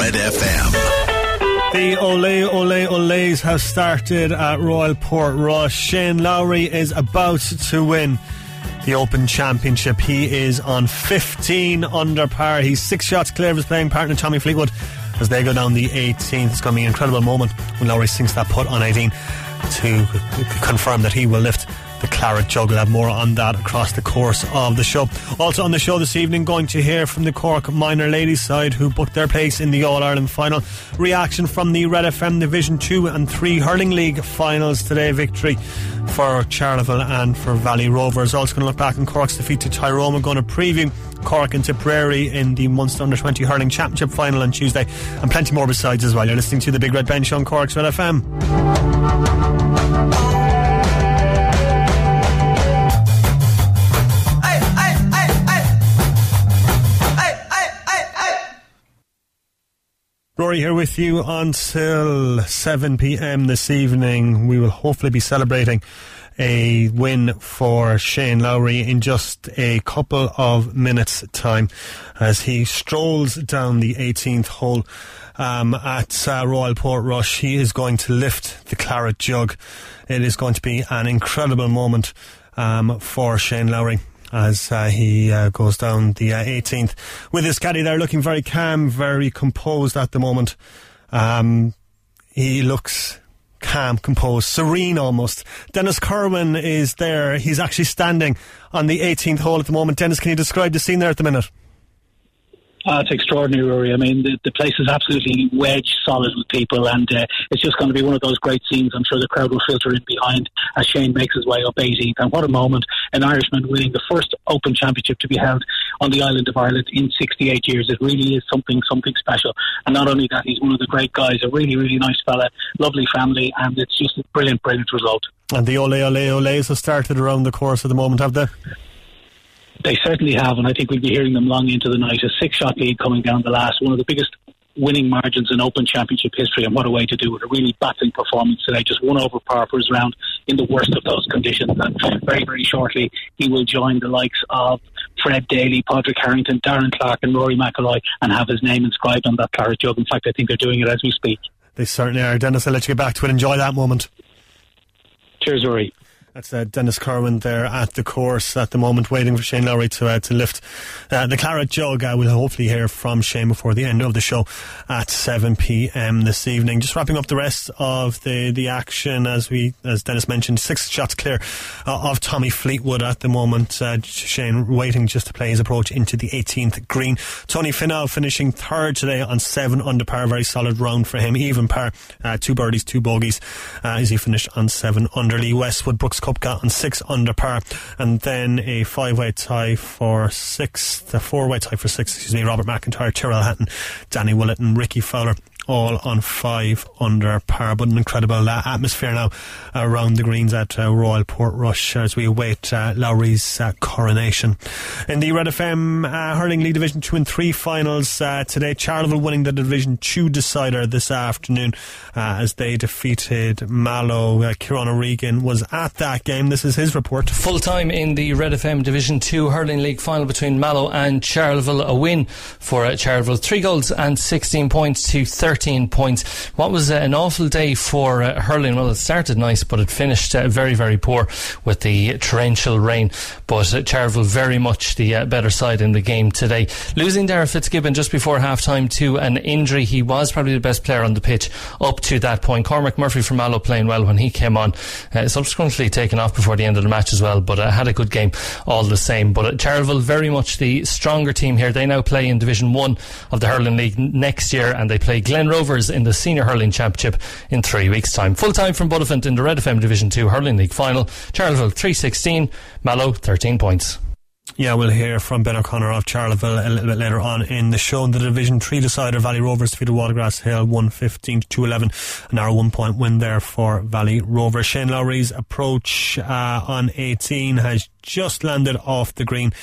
Red FM. The Ole Ole Oles have started at Royal Port Portrush. Shane Lowry is about to win the Open Championship. He is on 15 under par. He's six shots clear of his playing partner Tommy Fleetwood as they go down the 18th. It's going to be an incredible moment when Lowry sinks that putt on 18 to confirm that he will lift the Claret Jug. We'll have more on that across the course of the show. Also on the show this evening, going to hear from the Cork minor ladies side who booked their place in the All Ireland final. Reaction from the Red FM Division 2 and 3 Hurling League finals today. Victory for Charleville and for Valley Rovers. Also going to look back on Cork's defeat to Tyrone. We're going to preview Cork and Tipperary in the Munster Under 20 Hurling Championship final on Tuesday and plenty more besides as well. You're listening to the Big Red Bench on Cork's Red FM. Rory here with you until 7 pm this evening. We will hopefully be celebrating a win for Shane Lowry in just a couple of minutes' time as he strolls down the 18th hole um, at uh, Royal Portrush. He is going to lift the Claret Jug. It is going to be an incredible moment um, for Shane Lowry as uh, he uh, goes down the uh, 18th with his caddy there looking very calm, very composed at the moment. Um, he looks calm, composed, serene almost. Dennis Kerwin is there. He's actually standing on the 18th hole at the moment. Dennis, can you describe the scene there at the minute? Uh, it's extraordinary, Rory. I mean, the, the place is absolutely wedge solid with people, and uh, it's just going to be one of those great scenes. I'm sure the crowd will filter in behind as Shane makes his way up 18th. And what a moment! An Irishman winning the first Open Championship to be held on the island of Ireland in 68 years. It really is something, something special. And not only that, he's one of the great guys, a really, really nice fella, lovely family, and it's just a brilliant, brilliant result. And the Ole Ole Ole's have started around the course at the moment, have they? They certainly have, and I think we'll be hearing them long into the night. A six shot lead coming down the last, one of the biggest winning margins in Open Championship history, and what a way to do it. A really battling performance today, just one over par for his round in the worst of those conditions. And very, very shortly, he will join the likes of Fred Daly, Padraig Harrington, Darren Clarke, and Rory McIlroy and have his name inscribed on that Claret jug. In fact, I think they're doing it as we speak. They certainly are. Dennis, I'll let you get back to it. Enjoy that moment. Cheers, Rory. That's uh, Dennis Kerwin there at the course at the moment, waiting for Shane Lowry to uh, to lift uh, the Claret Jug. Uh, we'll hopefully hear from Shane before the end of the show at 7 p.m. this evening. Just wrapping up the rest of the, the action as we, as Dennis mentioned, six shots clear uh, of Tommy Fleetwood at the moment. Uh, Shane waiting just to play his approach into the 18th green. Tony Finau finishing third today on seven under par. Very solid round for him, even par. Two birdies, two bogeys as he finished on seven under. Lee Westwood, Brooks Koepka on six under par, and then a five-way tie for six, the four-way tie for six. Excuse me, Robert McIntyre, Tyrrell Hatton, Danny Willett, and Rickie Fowler all on five under par. But an incredible uh, atmosphere now around the greens at uh, Royal Portrush as we await uh, Lowry's uh, coronation. In the Red FM uh, Hurling League Division 2 and 3 finals uh, today, Charleville winning the Division 2 decider this afternoon as they defeated Mallow. Uh, Kieran O'Regan was at that game. This is his report. Full time in the Red FM Division 2 Hurling League final between Mallow and Charleville. A win for Charleville. Three goals and 16 points to 13 points. What was uh, an awful day for uh, hurling? Well, it started nice, but it finished uh, very, very poor with the torrential rain. But uh, Charleville very much the uh, better side in the game today. Losing Darragh Fitzgibbon just before half time to an injury. He was probably the best player on the pitch up to that point. Cormac Murphy from Mallow playing well when he came on. Uh, subsequently taken off before the end of the match as well, but had a good game all the same. But Charleville very much the stronger team here. They now play in Division 1 of the Hurling League next year and they play Glen Rovers in the Senior Hurling Championship in three weeks' time. Full time from Buttevant in the Red FM Division 2 Hurling League final. Charleville 316, Mallow 13 points. Yeah, we'll hear from Ben O'Connor of Charleville a little bit later on in the show. In the Division 3 decider, Valley Rovers defeated Watergrasshill 115 to 211. An hour one point win there for Valley Rovers. Shane Lowry's approach uh, on 18 has just landed off the green.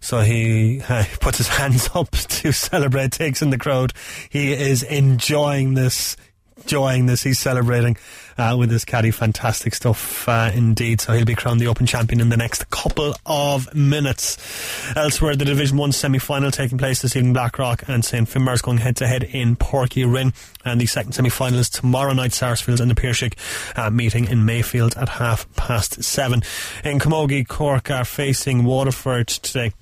So he uh, puts his hands up to celebrate, takes in the crowd. He is enjoying this enjoying this. He's celebrating uh, with his caddy. Fantastic stuff uh, indeed. So he'll be crowned the Open champion in the next couple of minutes. Elsewhere, the Division 1 semi final taking place this evening. Blackrock and St. Finbarr's going head to head in Uí Rinn. And the second semi final is tomorrow night. Sarsfields and the Piarsaigh uh, meeting in Mayfield at half past seven. In Camogie, Cork are facing Waterford today.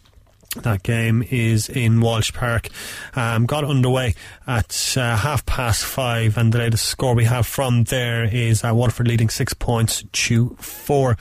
That game is in Walsh Park. Um, got underway at uh, half past five, and the latest score we have from there is uh, Waterford leading six points to four.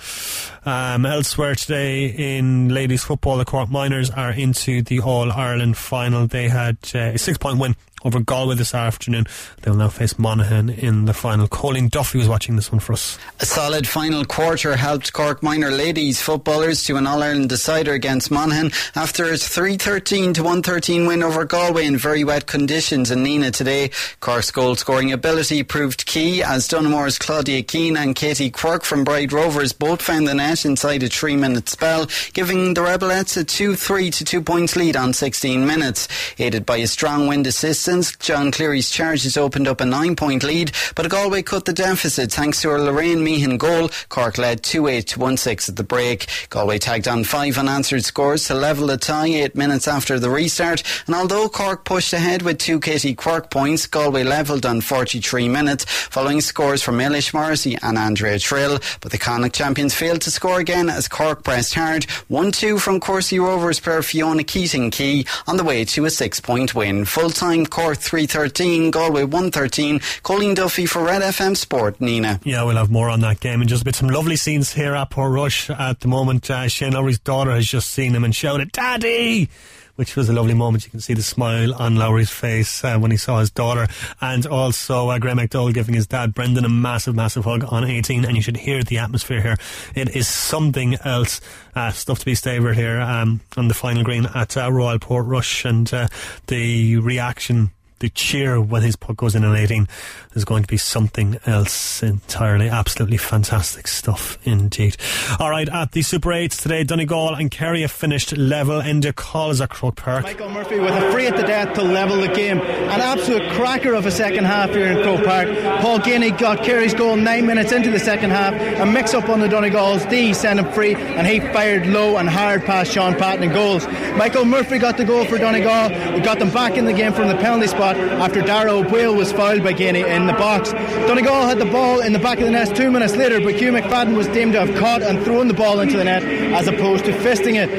Um, elsewhere today in ladies football, the Cork Minors are into the All Ireland final. They had uh, a six point win over Galway this afternoon. They'll now face Monaghan in the final. Colleen Duffy was watching this one for us. A solid final quarter helped Cork Minor ladies footballers to an All Ireland decider against Monaghan after a 313 to 113 win over Galway in very wet conditions in Nenagh today. Cork's goal scoring ability proved key as Dunmore's Claudia Keane and Katie Quirk from Bride Rovers both found the net inside a three minute spell, giving the Rebelettes a 2 3 to 2 points lead on 16 minutes. Aided by a strong wind assistance, John Cleary's charges opened up a nine point lead, but Galway cut the deficit thanks to a Lorraine Meehan goal. Cork led 2 8 to 1 6 at the break. Galway tagged on five unanswered scores to level the tie eight minutes after the restart, and although Cork pushed ahead with two Katie Quirk points, Galway levelled on 43 minutes following scores from Eilish Morrissey and Andrea Trill, but the Connacht champions failed to score again as Cork pressed hard. 1 2 from Courcey Rovers player Fiona Keating Key on the way to a six point win. Full time Cork Cork 313, Galway 113. Colleen Duffy for Red FM Sport, Nenagh. Yeah, we'll have more on that game and just a bit some lovely scenes here at Portrush at the moment. Uh, Shane Lowry's daughter has just seen him and shouted, Daddy! Which was a lovely moment. You can see the smile on Lowry's face uh, when he saw his daughter, and also uh, Graham McDowell giving his dad Brendan a massive, massive hug on 18. And you should hear the atmosphere here. It is something else. Uh, stuff to be savoured here um, on the final green at uh, Royal Portrush, and uh, the reaction the cheer when his puck goes in an 18 is going to be something else entirely. Absolutely fantastic stuff indeed. All right, at the Super 8s today, Donegal and Kerry have finished level. Enda calls at Croke Park. Michael Murphy with a free at the death to level the game. An absolute cracker of a second half here in Croke Park. Paul Geaney got Kerry's goal nine minutes into the second half. A mix up on the Donegals. D sent him free and he fired low and hard past Sean Patton in goals. Michael Murphy got the goal for Donegal. We got them back in the game from the penalty spot after Dara O'Boyle was fouled by Geaney in the box. Donegal had the ball in the back of the net two minutes later, but Hugh McFadden was deemed to have caught and thrown the ball into the net as opposed to fisting it.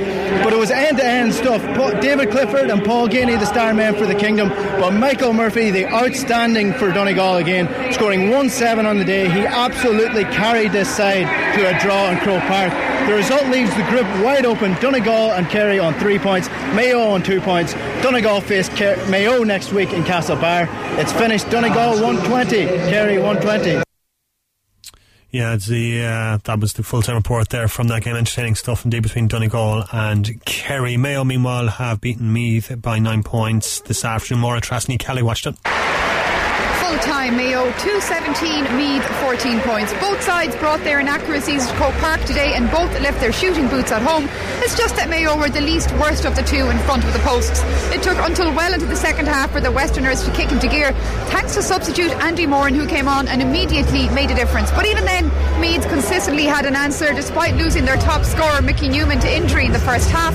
But it was end to end stuff. David Clifford and Paul Geaney, the star man for the Kingdom, but Michael Murphy, the outstanding for Donegal again, scoring 1 7 on the day. He absolutely carried this side to a draw in Croke Park. The result leaves the group wide open. Donegal and Kerry on three points, Mayo on two points. Donegal face Ker- Mayo next week in Castlebar. It's finished Donegal 120, Kerry 120. Yeah, the uh, that was the full time report there from that game. Entertaining stuff indeed between Donegal and Kerry. Mayo, meanwhile, have beaten Meath by nine points this afternoon. Maura Trasny Kelly watched it time Mayo 217, Meath 14 points. Both sides brought their inaccuracies to Croke Park today and both left their shooting boots at home. It's just that Mayo were the least worst of the two in front of the posts. It took until well into the second half for the Westerners to kick into gear, thanks to substitute Andy Moran who came on and immediately made a difference. But even then, Meath consistently had an answer despite losing their top scorer Mickey Newman to injury in the first half.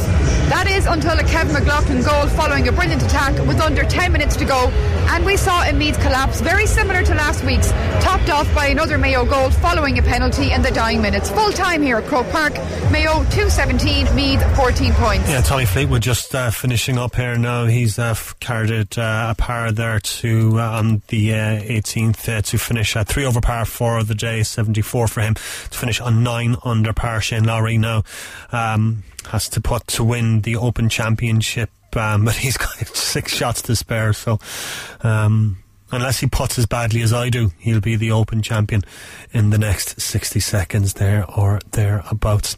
That is until a Kevin McLaughlin goal following a brilliant attack with under 10 minutes to go and we saw a collapse very similar to last week's, topped off by another Mayo goal following a penalty in the dying minutes. Full time here at Croke Park, Mayo 217, Meath 14 points. Yeah, Tommy Fleetwood just uh, finishing up here now. He's uh, carded uh, a par there to uh, on the 18th uh, to finish uh, three over par for the day, 74 for him to finish on nine under par. Shane Lowry now um, has to put to win the Open Championship um, but he's got six shots to spare. So, um, unless he puts as badly as I do, he'll be the Open champion in the next 60 seconds there or thereabouts.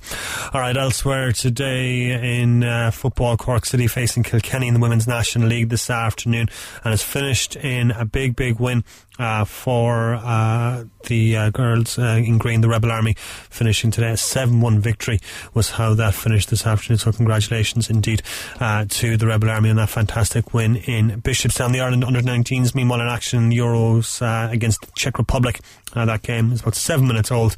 All right, elsewhere today in uh, football, Cork City facing Kilkenny in the Women's National League this afternoon and has finished in a big, big win uh, for uh, the uh, girls uh, in green, the Rebel Army, finishing today a 7 1 victory was how that finished this afternoon. So, congratulations indeed uh, to the Rebel Army on that fantastic win in Bishopstown. The Ireland under 19s, meanwhile, in action in Euros uh, against the Czech Republic. Uh, that game is about seven minutes old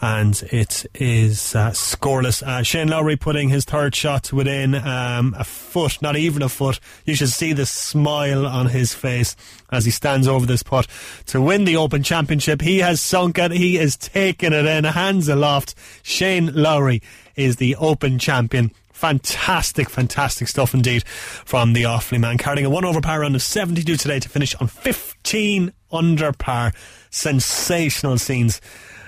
and it is uh, scoreless. Uh, Shane Lowry putting his third shot within um, a foot, not even a foot. You should see the smile on his face as he stands over this putt to win the Open Championship. He has sunk it, he is taking it in, hands aloft. Shane Lowry is the Open champion. Fantastic, fantastic stuff indeed from the Offaly man. Carrying a one over par round of 72 today to finish on 15 under par. Sensational scenes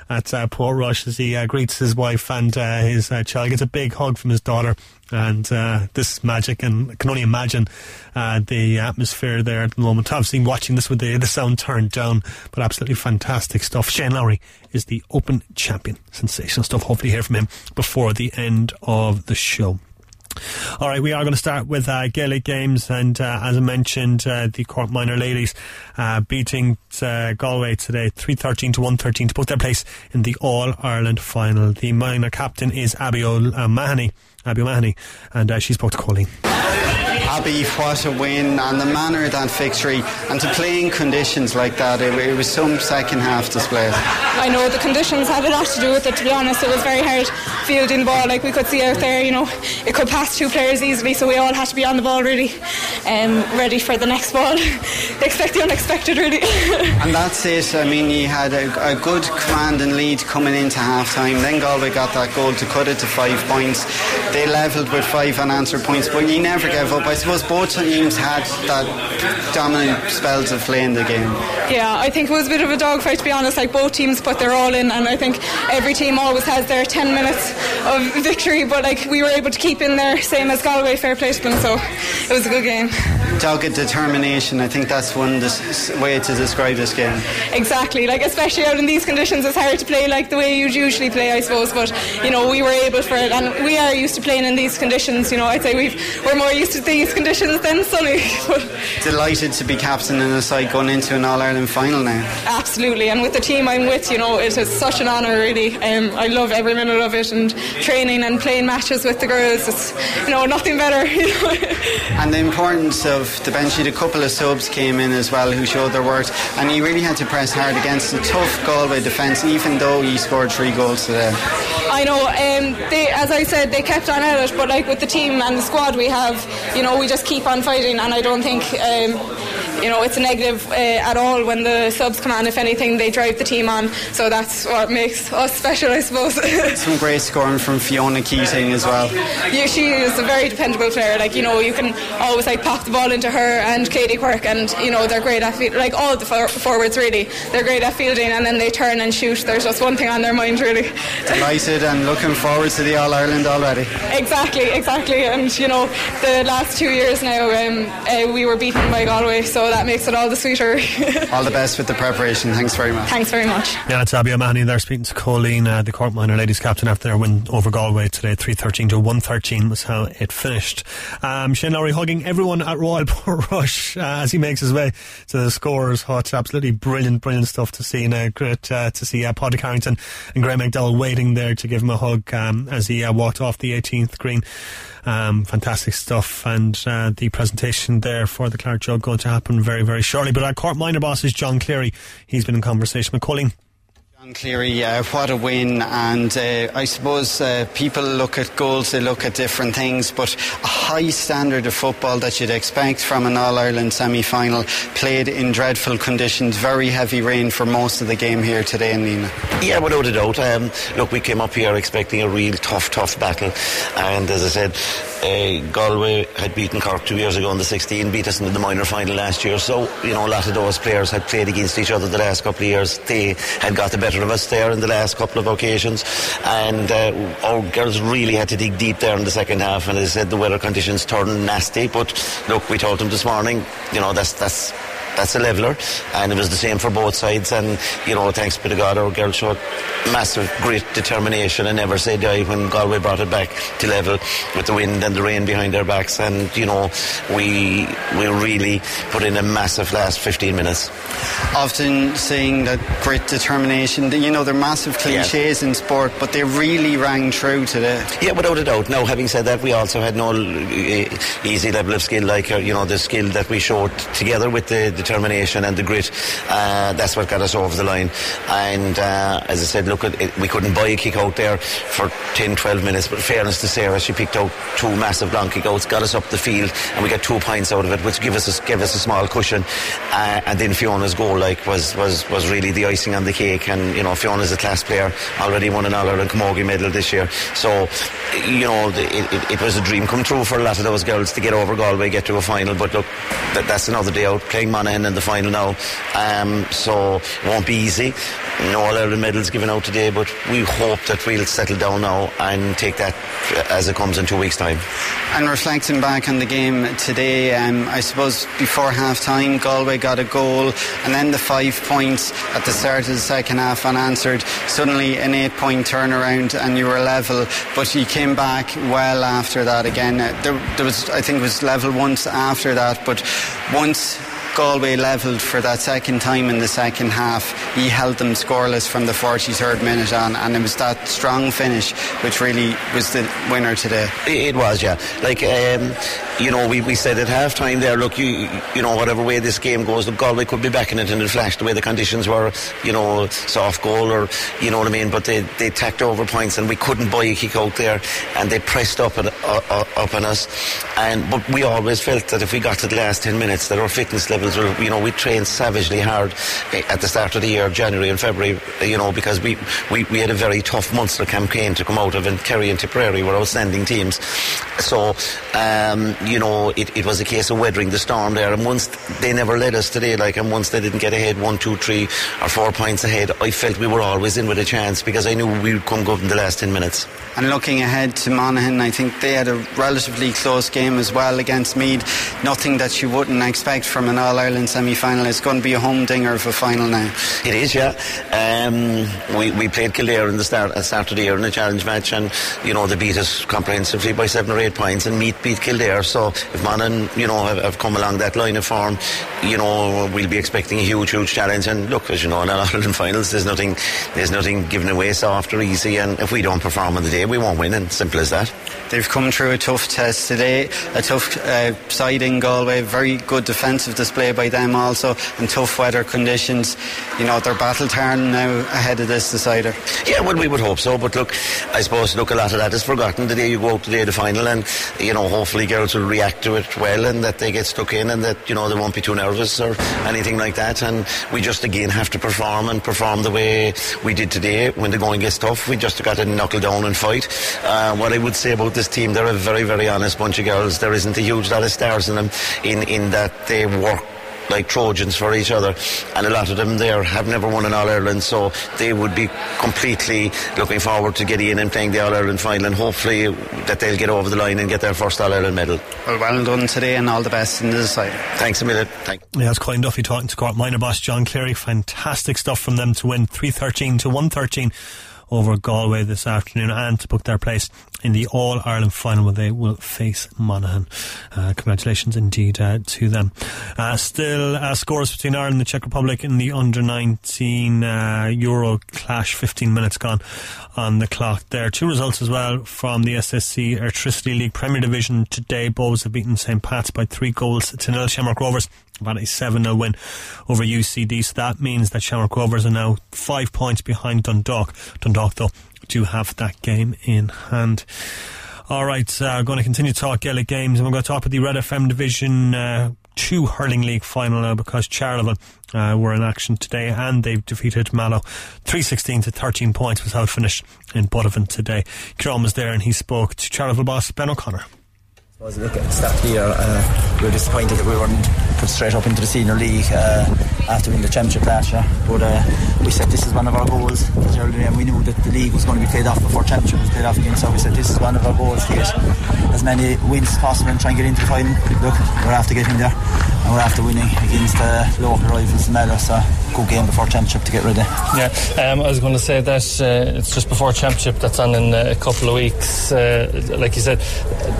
at uh, Portrush as he uh, greets his wife and uh, his uh, child. Gets a big hug from his daughter, and uh, this is magic. And I can only imagine uh, the atmosphere there at the moment. Obviously, watching this with the, the sound turned down, but absolutely fantastic stuff. Shane Lowry is the Open champion. Sensational stuff. Hopefully, hear from him before the end of the show. All right, we are going to start with uh, Gaelic games, and uh, as I mentioned, uh, the Cork Minor ladies uh, beating uh, Galway today, three thirteen to one thirteen to put their place in the All Ireland final. The minor captain is Abby O'Mahony, Abby O'Mahony, and uh, she spoke to Colleen. Abby, what a win, and the manner of that victory, and to play in conditions like that, it, it, was some second half display. I know the conditions had a lot to do with it, to be honest. It was very hard fielding the ball, like we could see out there, you know, it could pass two players easily, so we all had to be on the ball really, um, ready for the next ball. Expect the unexpected, really. and that's it. I mean, you had a, a good command and lead coming into half time, then Galway got that goal to cut it to five points. They levelled with five unanswered points, but you never gave up. I suppose both teams had that dominant spells of play in the game. Yeah, I think it was a bit of a dogfight to be honest. Like both teams put their all in, and I think every team always has their ten minutes of victory. But like we were able to keep in there, same as Galway, fair play to them. So it was a good game. Dogged determination. I think that's one way to describe this game. Exactly. Like especially out in these conditions, it's hard to play like the way you'd usually play, I suppose. But you know, we were able for it, and we are used to playing in these conditions. You know, I'd say we've we're more used to these conditions than sunny. Delighted to be captain in a side going into an All Ireland final now. Absolutely, and with the team I'm with, you know, it is such an honour. Really, um, I love every minute of it, and training and playing matches with the girls. It's you know nothing better. You know? and the importance of the bench. A couple of subs came in as well who showed their worth, and he really had to press hard against a tough Galway defence, even though he scored three goals today. I know. Um, they, as I said, they kept on at it, but like with the team and the squad we have, you know, we just keep on fighting, and I don't think. Um, you know, it's a negative uh, at all when the subs come on. If anything, they drive the team on. So that's what makes us special, I suppose. Some great scoring from Fiona Keating as well. Yeah, she is a very dependable player. Like, you know, you can always like pop the ball into her and Katie Quirk, and, you know, they're great at, like, all the for- forwards, really. They're great at fielding, and then they turn and shoot. There's just one thing on their mind, really. Delighted and looking forward to the All Ireland already. Exactly, exactly. And, you know, the last two years now, um, uh, we were beaten by Galway, so that makes it all the sweeter. all the best with the preparation. Thanks very much. Thanks very much. Yeah, it's Abby O'Mahony there speaking to Colleen, uh, the Cork Minor ladies captain after their win over Galway today. 313 to 113 was how it finished. Um, Shane Lowry hugging everyone at Royal Portrush uh, as he makes his way to the scores hut. Absolutely brilliant, brilliant stuff to see. And uh, great uh, to see uh, Paddy Harrington and Graham McDowell waiting there to give him a hug um, as he uh, walked off the 18th green. Um, fantastic stuff, and uh, the presentation there for the Claret Jug going to happen very, very shortly. But our Cork minor boss is John Cleary. He's been in conversation with Colleen. John Cleary, uh, what a win! And uh, I suppose uh, people look at goals, they look at different things, but a high standard of football that you'd expect from an All Ireland semi final, played in dreadful conditions, very heavy rain for most of the game here today in Nenagh. Yeah, without a doubt. Um, look, we came up here expecting a real tough, tough battle, and as I said, uh, Galway had beaten Cork two years ago in the 16, beat us in the minor final last year. So, you know, a lot of those players had played against each other the last couple of years. They had got the better of us there in the last couple of occasions. And uh, our girls really had to dig deep there in the second half. And as I said, the weather conditions turned nasty. But look, we told them this morning, you know, that's, that's that's a leveler, and it was the same for both sides. And you know, thanks be to God, our girls showed massive, great determination and never say die when Galway brought it back to level with the wind and the rain behind their backs. And you know, we we really put in a massive last 15 minutes. Often saying that great determination, you know, they're massive cliches yeah. in sport, but they really rang true today. Yeah, without a doubt. Now, having said that, we also had no easy level of skill like uh, you know the skill that we showed together with the determination and the grit. Uh, that's what got us over the line. And uh, as I said, look, it, we couldn't buy a kick out there for 10, 12 minutes. But fairness to Sarah, she picked out two massive long kick outs, got us up the field, and we got two points out of it, which gave us a, gave us a small cushion. Uh, and then Fiona's goal, like, was, was was really the icing on the cake. And you know, Fiona's a class player, already won an All Ireland Camogie medal this year. So, you know, it, it, it was a dream come true for a lot of those girls to get over Galway, get to a final. But look, that, that's another day out playing Monaghan in the final now. Um, so it won't be easy. No All Ireland medals given out today, but we hope that we'll settle down now and take that as it comes in two weeks' time. And reflecting back on the game today, um, I suppose before half time, Galway got a goal, and then the five points at the start of the second half unanswered. Suddenly, an eight point turnaround, and you were level, but you came back well after that again. There, there was, I think, it was level once after that, but once Galway levelled for that second time in the second half. He held them scoreless from the 43rd minute on, and it was that strong finish which really was the winner today. It was, yeah. Like, um, you know, we, we said at half time there, look, you you know, whatever way this game goes, look, Galway could be back in it in a flash, the way the conditions were, you know, soft goal or, you know what I mean, but they, they tacked over points and we couldn't buy a kick out there and they pressed up, at, uh, uh, up on us. And, but we always felt that if we got to the last 10 minutes, that our fitness level levels were, you know, we trained savagely hard eh, at the start of the year, January and February, eh, you know, because we, we, we had a very tough Munster campaign to come out of, and Kerry and Tipperary were outstanding teams. So, um, you know, it, it was a case of weathering the storm there. And once they never led us today, like, and once they didn't get ahead one, two, three, or four points ahead, I felt we were always in with a chance because I knew we would come good in the last 10 minutes. And looking ahead to Monaghan, I think they had a relatively close game as well against Meath. Nothing that you wouldn't expect from an All Ireland semi final. It's going to be a home dinger of a final now. It is, yeah. Um, we, we played Kildare in the start, uh, start of the year in a challenge match, and, you know, they beat us comprehensively by seven or eight points, and Meath beat Kildare. So if Monaghan, you know, have, have, come along that line of form, you know, we'll be expecting a huge, huge challenge. And look, as you know, in All Ireland finals, there's nothing, there's nothing given away soft or easy, and if we don't perform on the day, we won't win, and simple as that. They've come through a tough test today, a tough uh, side in Galway, very good defensive display by them also, in tough weather conditions. You know, they're battle torn now ahead of this decider. Yeah, well, we would hope so, but look, I suppose, look, a lot of that is forgotten the day you go out to the, the final, and, you know, hopefully girls will react to it well and that they get stuck in and that, you know, they won't be too nervous or anything like that. And we just, again, have to perform and perform the way we did today. When the going gets tough, we just got to knuckle down and fight fight. Uh, what I would say about this team, they're a very, very honest bunch of girls. There isn't a huge lot of stars in them in, in that they work like Trojans for each other, and a lot of them there have never won an All Ireland, so they would be completely looking forward to getting in and playing the All Ireland final, and hopefully that they'll get over the line and get their first All Ireland medal. Well, well done today, and all the best in the side. Thanks a million. Thank. Yeah, it's Colin Duffy talking to Cork minor boss John Cleary. Fantastic stuff from them to win three thirteen to one thirteen over Galway this afternoon and to book their place in the All Ireland final where they will face Monaghan. Uh, congratulations indeed uh, to them. Uh, still uh, scores between Ireland and the Czech Republic in the under 19 uh, Euro clash, 15 minutes gone on the clock there. Two results as well from the SSE Airtricity League Premier Division today. Bohs have beaten St. Pat's by three goals to nil. Shamrock Rovers about a 7 0 win over UCD. So that means that Shamrock Rovers are now five points behind Dundalk. Dundalk, though, do have that game in hand. All right, uh, going to continue to talk Gaelic games, and we're going to talk about the Red FM Division uh, 2 Hurling League final now because Charleville uh, were in action today and they've defeated Mallow 316 to 13 points was how it finished in Buttevant today. Kieran was there and he spoke to Charleville boss Ben O'Connor. Look, at the the year, uh, we were disappointed that we weren't put straight up into the senior league uh, after winning the championship last year. But uh, we said this is one of our goals. And we knew that the league was going to be played off before championship was played off again. So we said this is one of our goals to get as many wins as possible and try and get into the final. Look, we're after getting there. And we're after winning against uh, local rivals Mallow. So good game before championship to get ready. Yeah, um, I was going to say that uh, it's just before championship that's on in uh, a couple of weeks. Uh, like you said,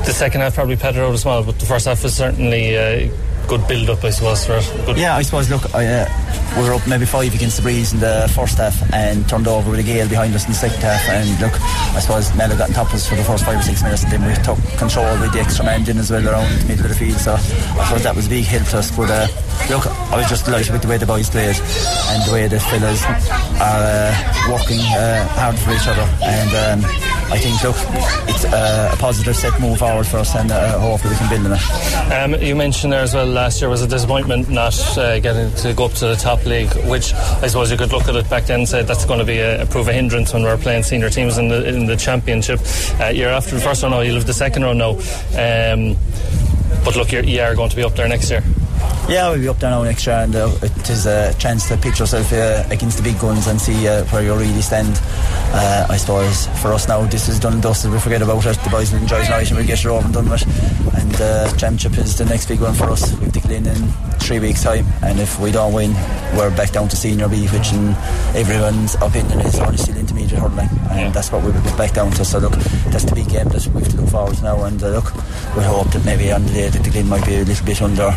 the second half probably petered out as well, but the first half was certainly uh, good build up, I suppose. For good yeah, I suppose. Look, I, uh, we were up maybe five against the breeze in the first half and turned over with a gale behind us in the second half. And look, I suppose Mallow got on top of us for the first five or six minutes, and then we took control with the extra man in as well around the middle of the field. So I suppose that was a big help to us. But uh, look, I was just delighted with the way the boys played and the way the fellas are uh, working uh, hard for each other. And um, I think, look, it's uh, a positive step move forward for us, and uh, hopefully we can build on it. Um, you mentioned there as well last year was a disappointment not uh, getting to go up to the top league, which I suppose you could look at it back then and say that's going to be a, a prove a hindrance when we're playing senior teams in the in the championship. Uh, you're after the first round now, you live the second round now. Um, but look, you're, you are going to be up there next year. Yeah, we'll be up there now next year, and uh, it is a chance to pitch yourself uh, against the big guns and see uh, where you really stand. Uh, I suppose for us now, this is done and dusted. We forget about it. The boys will enjoy tonight, and we'll get it over and done with. And the uh, championship is the next big one for us. We've to in in three weeks' time, and if we don't win, we're back down to senior B, which in everyone's opinion is only still intermediate hurling, and that's what we'll be back down to. So look, that's the big game that we have to look forward to now, and uh, look, we hope that maybe on the day that the Glen might be a little bit under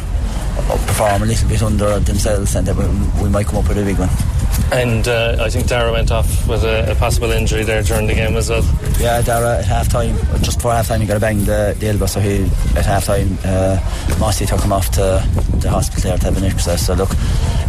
perform a little bit under themselves and we, we might come up with a big one. And uh, I think Dara went off with a, a, possible injury there during the game as well. Yeah, Dara at half time, just before half time, he got a bang the, the elbow, so he at half time, uh, Mossy took him off to the hospital there to have an x So look,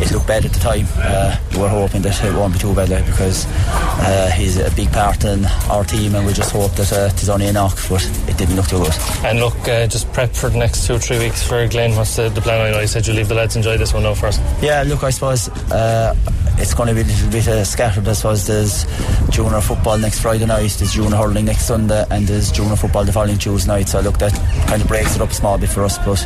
it looked bad at the time. Uh, we were hoping that it won't be too bad because uh, he's a big part in our team, and we just hope that uh, it's only a knock, but it didn't look too good. And look, uh, just prep for the next two or three weeks for Glen. What's the, the plan? I know you said you leave the lads enjoy this one now first. Yeah, look, I suppose uh, it's going to be a little bit uh, scattered. I suppose there's junior football next Friday night, there's junior hurling next Sunday, and there's junior football the following Tuesday night. So I look, that kind of breaks it up a small bit for us, but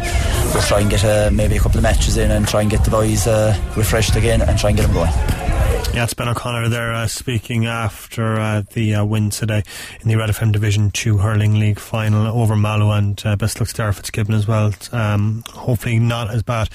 we'll try and get uh, maybe a couple of matches in and try and get the boys uh, refreshed again and try and get them going. Yeah, it's Ben O'Connor there uh, speaking after uh, the uh, win today in the Red FM Division 2 Hurling League final over Mallow and uh, best luck to Fitzgibbon as well. Um, hopefully not as bad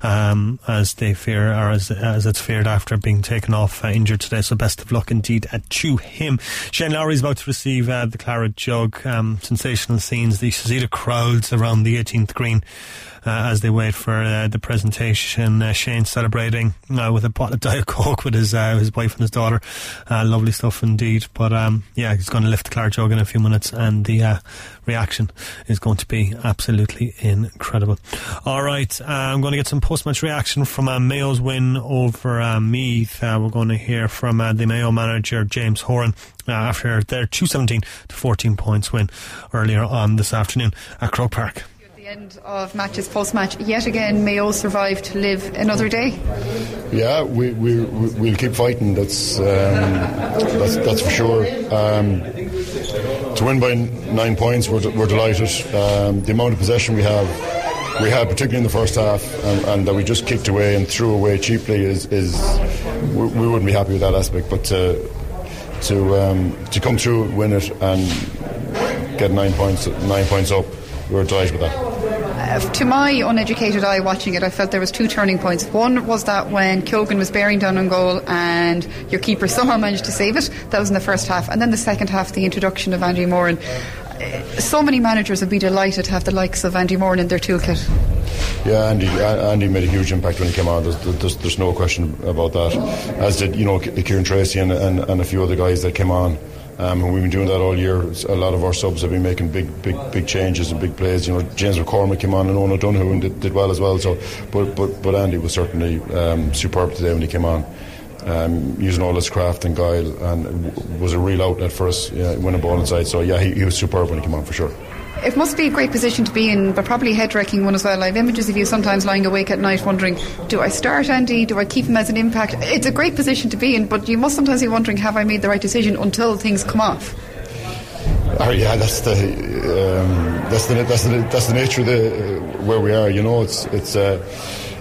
um, as they fear or as, as it's feared after being taken off uh, injured today. So best of luck indeed to him. Shane Lowry is about to receive uh, the Claret Jug. Um, sensational scenes. The see crowds around the 18th green uh, Uh, as they wait for uh, the presentation. Uh, Shane celebrating uh, with a bottle of Diet Coke with his uh, his wife and his daughter. lovely stuff indeed. But um, yeah, he's going to lift the Claret jug in a few minutes, and the reaction is going to be absolutely incredible. All right, I'm going to get some post-match reaction from Mayo's win over Meath. we're going to hear from the Mayo manager James Horan after their 217 to 14 points win earlier on this afternoon at Croke Park end of matches post match. Yet again, Mayo survived to live another day. Yeah, we, we, we'll keep fighting, that's, um, that's, that's for sure. Um, to win by nine points, we're, we're delighted. Um, the amount of possession we have we had, particularly in the first half, and, and, that we just kicked away and threw away cheaply is, is we, we wouldn't be happy with that aspect. But to to um, to come through, win it, and get nine points nine points up, we were delighted with that uh, to my uneducated eye watching it, I felt there was two turning points. One was that when Kilgan was bearing down on goal and your keeper somehow managed to save it. That was in the first half, and then the second half, the introduction of Andy Moran. Uh, so many managers would be delighted to have the likes of Andy Moran in their toolkit. Yeah, Andy, Andy made a huge impact when he came on. There's, there's, there's no question about that. As did you know Kieran Treacy and, and, and a few other guys that came on. Um, and we've been doing that all year. A lot of our subs have been making big, big, big changes and big plays. You know, James McCormick came on and Ono Dunhu and did, did well as well. So, but but but Andy was certainly um, superb today when he came on. Um, using all his craft and guile, and w- was a real outlet for us, yeah, winning ball inside. So yeah, he, he was superb when he came on for sure. It must be a great position to be in, but probably head wrecking one as well. I have images of you sometimes lying awake at night wondering, do I start Andy? Do I keep him as an impact? It's a great position to be in, but you must sometimes be wondering, have I made the right decision until things come off? Oh yeah, that's the um, that's the that's the that's the nature of the uh, where we are. You know, it's it's uh,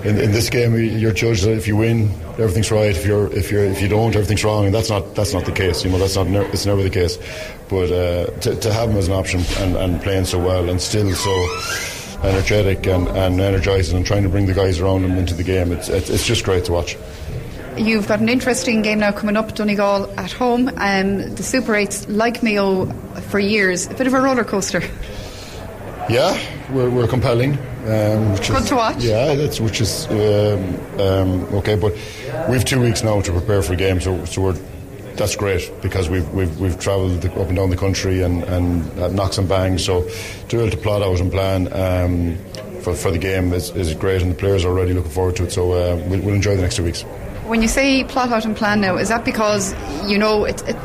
in, in this game you're judged if you win, everything's right. If you're if you're if you don't, everything's wrong, and that's not that's not the case. You know, that's not it's never the case. But uh, to, to have him as an option and, and playing so well and still so energetic and, and energising and trying to bring the guys around him into the game, it's, it's it's just great to watch. You've got an interesting game now coming up, Donegal at home. Um, the Super 8s, like Mayo for years, a bit of a roller coaster. Yeah, we're, we're compelling. Um, which Good is, to watch. Yeah, that's which is um, um, okay. But we've two weeks now to prepare for a game, so so we're that's great because we've we've we've travelled up and down the country and and uh, knocks and bangs. So to be able to plot out and plan. Um, for, for the game is, is great, and the players are already looking forward to it. So uh, we'll, we'll enjoy the next two weeks. When you say plot out and plan now, is that because you know it, it,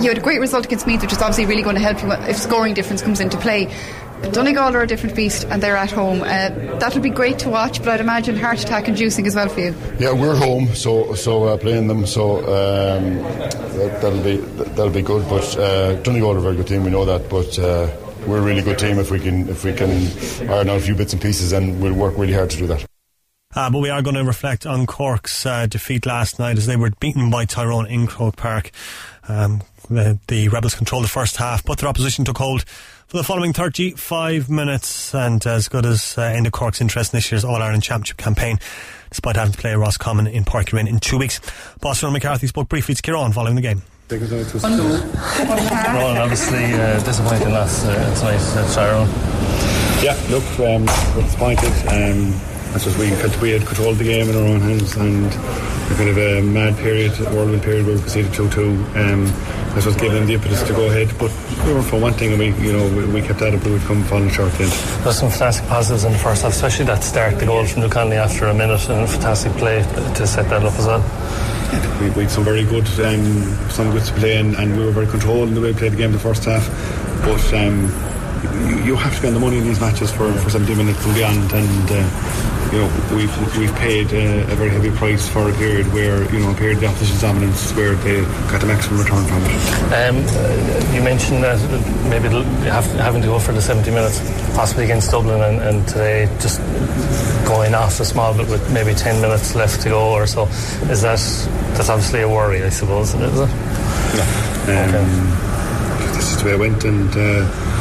you had a great result against Meath, which is obviously really going to help you if scoring difference comes into play? But Donegal are a different beast, and they're at home. Uh, that'll be great to watch, but I'd imagine heart attack inducing as well for you. Yeah, we're home, so so uh, playing them, so um, that, will be that'll be good. But uh, Donegal are a very good team, we know that, but. Uh, we're a really good team if we can if we can iron out a few bits and pieces, and we'll work really hard to do that. Uh, but we are going to reflect on Cork's uh, defeat last night as they were beaten by Tyrone in Croke Park. Um, the, the, Rebels controlled the first half, but their opposition took hold for the following 35 minutes, and as good as uh, ended Cork's interest in this year's All Ireland Championship campaign, despite having to play Roscommon in Páirc Uí in two weeks. Boss Ron McCarthy spoke briefly to Kieran following the game. Rowan, obviously uh, disappointing loss uh, tonight at Tyrone. Yeah, look, um, we're disappointed. Um, I suppose we had, we had controlled the game in our own hands and a kind of a mad period, a whirlwind period where we conceded 2 2. Um, I suppose gave them the impetus to go ahead, but we were for one thing and we, you know, we, we kept at it, but we'd come falling short at the end. There's some fantastic positives in the first half, especially that start, the goal from Connolly after a minute, and a fantastic play to set that up as well. We, we had some very good um, some good to play and, and we were very controlled in the way we played the game the first half but um, you, you have to spend the money in these matches for, for 70 minutes and beyond and uh, you know, we've we've paid uh, a very heavy price for a period where you know a period of the opposition's dominance where they got the maximum return from it. Um, uh, you mentioned that maybe have, having to go for the 70 minutes, possibly against Dublin, and, and today just going off a small bit with maybe 10 minutes left to go or so. Is that that's obviously a worry, I suppose, isn't it? Yeah. Um, okay. This is the way I went, and uh,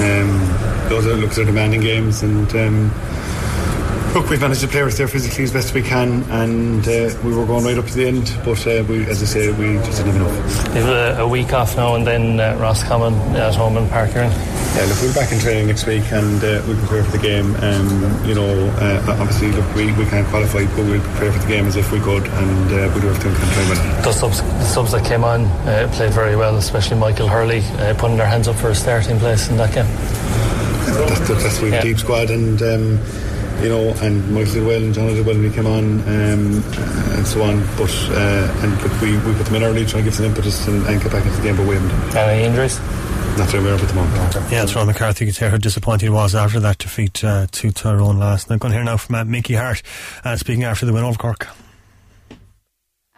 um, those are looks are demanding games, and. Um, Look, we've managed to play us there physically as best we can, and uh, we were going right up to the end. But uh, we, as I say, we just didn't have enough. You've a, a week off now, and then uh, Roscommon at home in Uí Yeah, look, we're back in training next week, and uh, we'll prepare for the game. Um, you know, uh, obviously, look, we, we can't qualify, but we'll prepare for the game as if we could, and uh, we'll do everything we can try win. The subs, the subs that came on uh, played very well, especially Michael Hurley uh, putting their hands up for a starting place in that game. Yeah, that's, that's, we yeah. deep squad, and. Um, you know, and Michael did well and John did well when he came on, um, and so on. But uh, and but we, we put them in early, try and give some impetus and, and get back into the game, but we haven't. Any injuries? Not that aware of at the moment. Yeah, it's Ron McCarthy. You can tell how disappointed he was after that defeat uh, to Tyrone last night. Going to hear now from uh, Mickey Harte, uh, speaking after the win over Cork.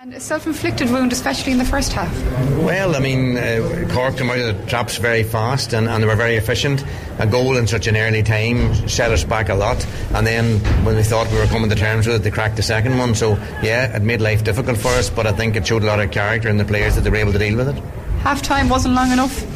And a self-inflicted wound, especially in the first half. Well, I mean, uh, Cork came out of the traps very fast and, and, they were very efficient. A goal in such an early time set us back a lot. And then when we thought we were coming to terms with it, they cracked the second one. So, yeah, it made life difficult for us, but I think it showed a lot of character in the players that they were able to deal with it. Half time wasn't long enough.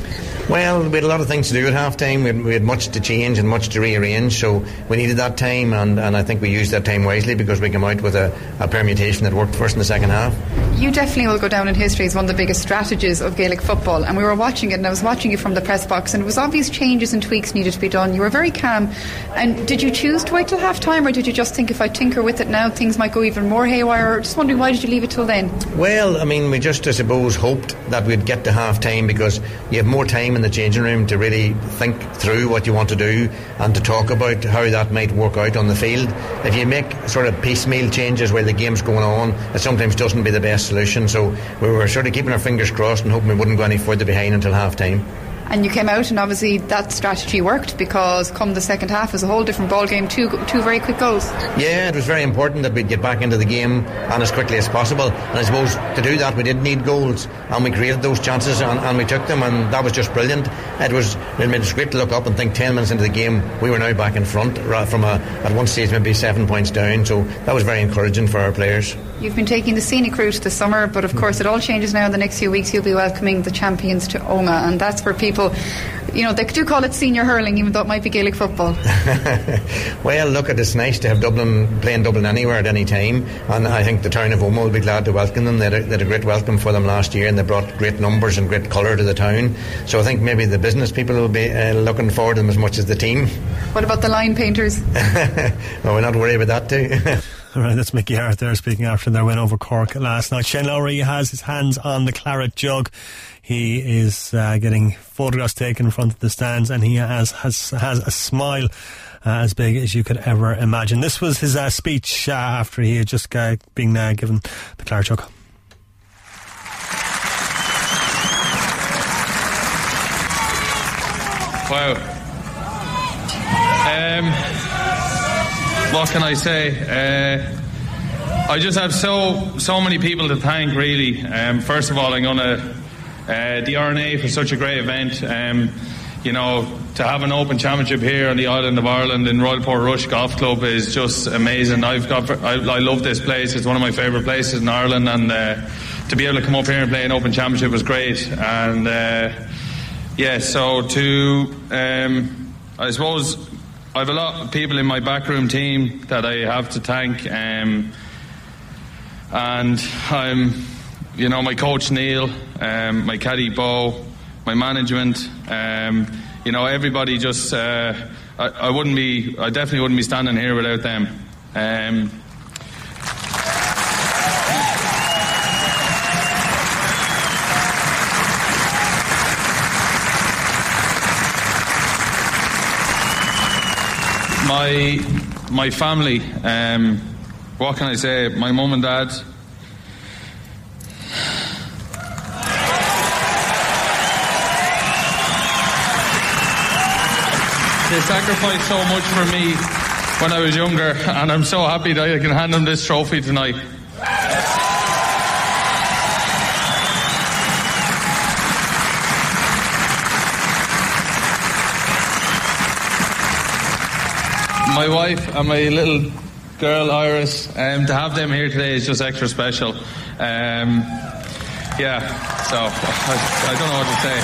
Well, we had a lot of things to do at halftime. We, we had, much to change and much to rearrange, so we needed that time, and, and I think we used that time wisely because we came out with a, a permutation that worked for us in the second half. You definitely will go down in history as one of the biggest strategies of Gaelic football, and we were watching it, and I was watching you from the press box, and it was obvious changes and tweaks needed to be done. You were very calm, and did you choose to wait till half time, or did you just think if I tinker with it now, things might go even more haywire? I just wondering why did you leave it till then? Well, I mean, we just, I suppose, hoped that we'd get to half time because you have more time in the changing room to really think through what you want to do and to talk about how that might work out on the field. If you make sort of piecemeal changes while the game's going on, it sometimes doesn't be the best solution. So we were sort of keeping our fingers crossed and hoping we wouldn't go any further behind until half time. And you came out, and obviously that strategy worked because come the second half, it was a whole different ball game. Two two very quick goals. Yeah, it was very important that we'd get back into the game and as quickly as possible. And I suppose to do that, we did need goals, and we created those chances, and, and we took them, and that was just brilliant. It was it was great to look up and think ten minutes into the game, we were now back in front from a at one stage maybe seven points down. So that was very encouraging for our players. You've been taking the scenic route this summer, but of course it all changes now in the next few weeks. You'll be welcoming the champions to Omagh, and that's where people, you know, they do call it senior hurling, even though it might be Gaelic football. well, look, it's nice to have Dublin playing Dublin anywhere at any time, and I think the town of Omagh will be glad to welcome them. They had, a, they had a great welcome for them last year, and they brought great numbers and great colour to the town. So I think maybe the business people will be uh, looking forward to them as much as the team. What about the line painters? well, we're not worried about that too. Right, that's Mickey Harte there speaking after their win over Cork last night. Shane Lowry has his hands on the claret jug. He is uh, getting photographs taken in front of the stands, and he has has has a smile uh, as big as you could ever imagine. This was his uh, speech uh, after he had just uh, been uh, given the claret jug. Wow. Um, what can I say? Uh, I just have so so many people to thank. Really, um, first of all, I'm to uh, the R&A for such a great event. Um, you know, to have an open championship here on the island of Ireland in Royal Portrush Golf Club is just amazing. I've got I, I love this place. It's one of my favourite places in Ireland, and uh, to be able to come up here and play an open championship was great. And uh, yeah, so to um, I suppose I have a lot of people in my backroom team that I have to thank, um, and I'm, you know, my coach Neil, um, my caddy Bo, my management, um, you know, everybody. Just uh, I, I, wouldn't be, I definitely wouldn't be standing here without them. My my family. Um, what can I say? My mum and dad. They sacrificed so much for me when I was younger, and I'm so happy that I can hand them this trophy tonight. My wife and my little girl Iris. Um, to have them here today is just extra special. Um, yeah, so I, I, don't know what to say.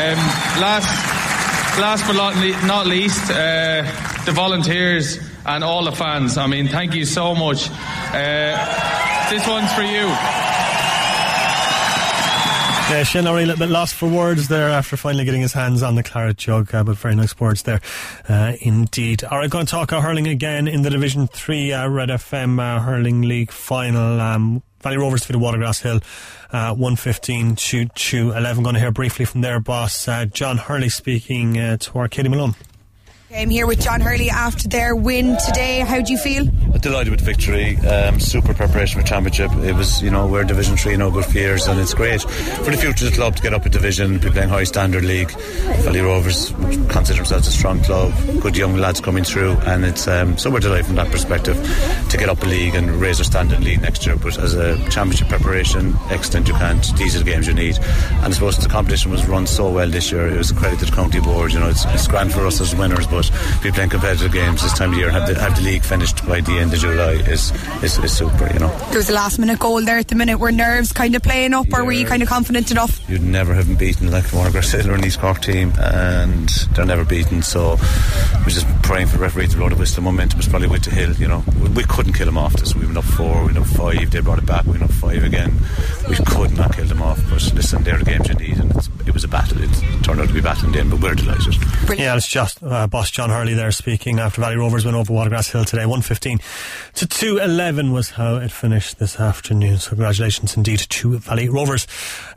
Um, last, last but not, least, uh, the volunteers and all the fans. I mean, thank you so much. Uh, this one's for you. Yeah, Shane Lowry a little bit lost for words there after finally getting his hands on the claret jug, uh, but very nice words there uh, indeed. All right, going to talk uh, hurling again in the Division 3 uh, Red FM uh, Hurling League final. Um, Valley Rovers defeated Watergrasshill uh, 115 to, to 11. Going to hear briefly from their boss, uh, John Hurley, speaking uh, to our Katie Malone. I'm here with John Hurley after their win today. How do you feel? Delighted with victory. Um, super preparation for championship. It was, you know, we're Division Three, no good fears, and it's great for the future of the club to get up a division, be playing high standard league. Valley Rovers consider themselves a strong club, good young lads coming through, and it's um, so we're delighted from that perspective to get up a league and raise our standard league next year. But as a championship preparation, extent you can't. These are the games you need, and I suppose the competition was run so well this year. It was a credit to the county board. You know, it's, it's grand for us as winners, but be playing competitive games this time of year, have the, have the league finished by the end of July is, is, is super, you know. There was a last minute goal there at the minute. Were nerves kind of playing up, or were you kind of confident enough? You'd never have beaten like the Watergrasshill or an East Cork team, and they're never beaten. So we're just praying for the referee to blow the whistle. Momentum was probably with the Hill, you know. We, we couldn't kill them off this. We went up four, we went up five, they brought it back, we went up five again. We could not kill them off, but listen, they're the games you need, and it was a battle. It turned out to be a battle in the end, but we're delighted. Brilliant. Yeah, it's just uh, boss John Hurley there speaking after Valley Rovers went over Watergrasshill today. 115 to 211 was how it finished this afternoon. So congratulations indeed to Valley Rovers.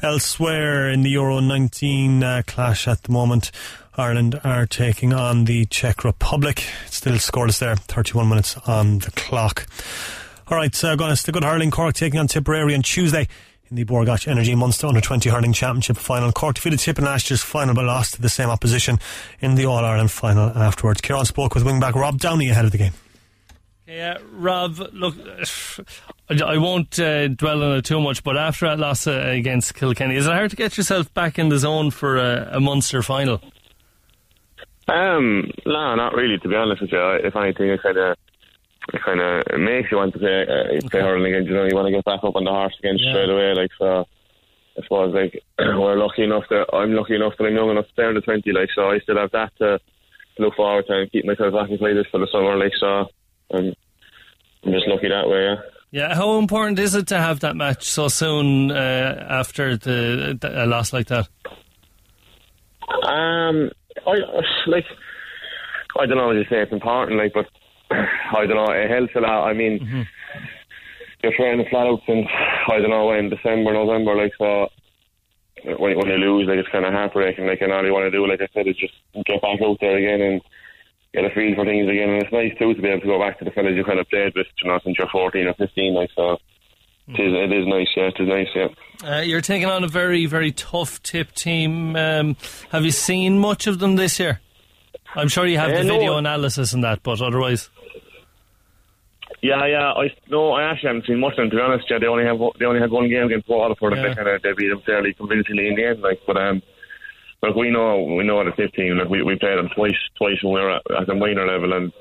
Elsewhere in the Euro 19 uh, clash at the moment, Ireland are taking on the Czech Republic. Still scoreless there, 31 minutes on the clock. All right, so going to stick with hurling. Cork taking on Tipperary on Tuesday in the Bord Gáis Energy Munster Under 20 Hurling Championship final. Cork defeated Tip in last year's final but lost to the same opposition in the All Ireland final afterwards. Kieran spoke with wingback Rob Downey ahead of the game. Yeah, Rob, look, I won't uh, dwell on it too much, but after that loss uh, against Kilkenny, is it hard to get yourself back in the zone for a, a Munster final? Um, no, not really. To be honest with you, if anything, it kind of it kind of makes you want to play uh, play hurling again. You know, you want to get back up on the horse again Yeah. straight away. Like so, I suppose like we're lucky enough that I'm lucky enough that I'm young enough to stay under twenty. Like so, I still have that to look forward to and keep myself play this for the summer. Like so, I'm, I'm just lucky that way. Yeah. Yeah, how important is it to have that match so soon uh, after the, the, a loss like that? Um, I like. I don't know what you say. It's important, like, but I don't know. It helps a lot. I mean, you're training flat out since I don't know in December, November, like so. When, when you lose, like it's kind of heartbreaking. Like, and all you want to do, like I said, is just get back out there again and get a feel for things again. And it's nice too to be able to go back to the fellas you kind of played with, you know, since you're 14 or 15. Like so, it is, it is nice. Yeah, it is nice. Yeah. Uh, you're taking on a very, very tough tip team. Um, have you seen much of them this year? I'm sure you have Uh, the no. video analysis and that, but otherwise. Yeah, yeah. I no, I actually haven't seen much of them. To be honest, yeah, they only have they only had one game against Waterford, and Yeah. they kind of they beat them fairly convincingly in the end. Like, but um, look, we know we know the tip team. Like, we we played them twice twice when we were at, at the minor level, and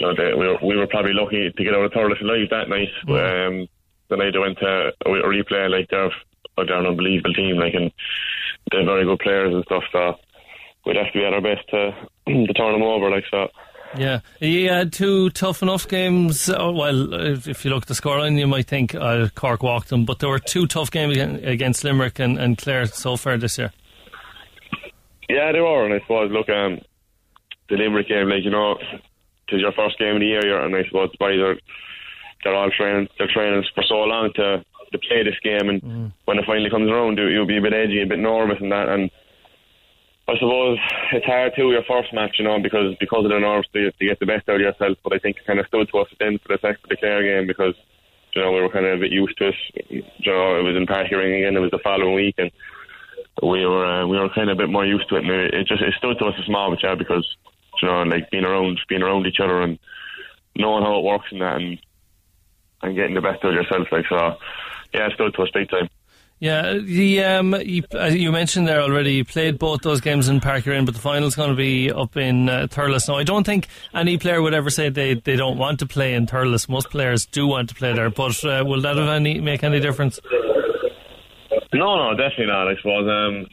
you know, they, we were we were probably lucky to get out of Thurles alive that night. Um, the night they went to a replay, like they're they're an unbelievable team, like and they're very good players and stuff. So we'd have to be at our best to to turn them over, like so. Yeah, you had two tough enough games. Oh, well, if, if you look at the scoreline, you might think uh, Cork walked them, but there were two tough games against Limerick and, and Clare so far this year. Yeah, they were, and I suppose look, um, the Limerick game, like you know, it is your first game of the year, you're- and I suppose the boys are they're all training, they're training for so long to to play this game, and when it finally comes around, you- you'll be a bit edgy, a bit nervous, and that, and I suppose it's hard too your first match, you know, because because of the nerves to, to get the best out of yourself. But I think it kind of stood to us then for the second for the Clare game because you know we were kind of a bit used to it. You know, it was in Páirc Uí Rinn again. It was the following week, and we were uh, we were kind of a bit more used to it. And it, it just it stood to us a small bit, yeah, because you know, like being around being around each other and knowing how it works and that, and and getting the best out of yourself. Like so, yeah, it stood to us big time. Yeah, the um, you, you mentioned there already. You played both those games in Páirc Uí Rinn, but the final's going to be up in uh, Thurles. Now, I don't think any player would ever say they, they don't want to play in Thurles. Most players do want to play there, but uh, will that have any make any difference? No, no, definitely not. I suppose um,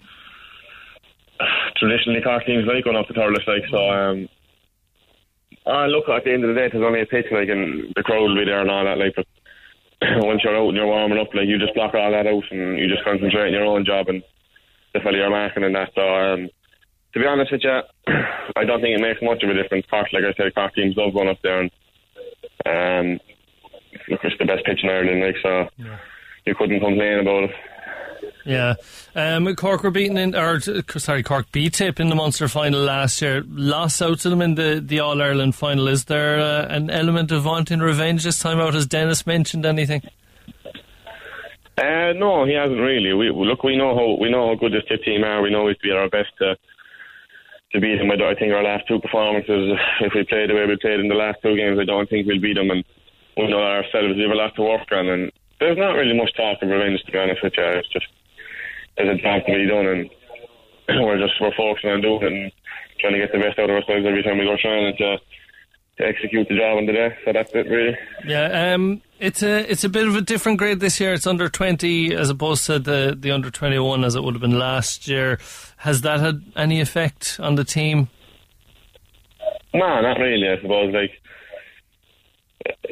traditionally Cork teams like going up to Thurles, like so. Um, uh, look, at the end of the day, there's only a pitch, like, and the crowd will be there and all that, like. But once you're out and you're warming up, like, you just block all that out and you just concentrate on your own job and the fella you're marking and that. So, um, to be honest with you, I don't think it makes much of a difference. Cork, like I said, Cork teams love going up there and um, look, it's the best pitch in Ireland, like so. You couldn't complain about it. Yeah, um, Cork were beaten in, or sorry, Cork beat Tip in the Munster final last year. Lost out to them in the, the All Ireland final. Is there uh, an element of wanting revenge this time out? Has Dennis mentioned anything? Uh, no, he hasn't really. We look, we know how we know how good this tip team are. We know we'd be our best to to beat them. I, I think our last two performances, if we played the way we played in the last two games, I don't think we'll beat them. And we know ourselves we have a lot to work on. And there's not really much talk of revenge, to be honest with you. It's just there's a job to be done, and we're just we're focusing on doing it and trying to get the best out of ourselves every time we go trying to to execute the job on the day. So that's it, really. Yeah, um, it's a it's a bit of a different grade this year. It's under twenty as opposed to the the under twenty one as it would have been last year. Has that had any effect on the team? No, not really. I suppose like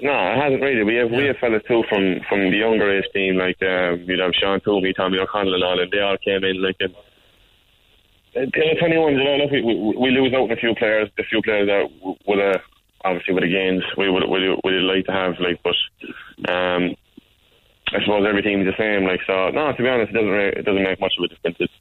no, it hasn't really. We have we have fellas too from from the younger age team, like um, you know Sean Twomey, Tommy O'Connell, and all, and they all came in like. And, uh, the twenty ones, you know, look, we, we, we lose out on a few players. The few players that would have obviously with the gains we would we would would like to have, like, but um, I suppose every team is the same. Like, so no, to be honest, it doesn't really, it doesn't make much of a difference. It's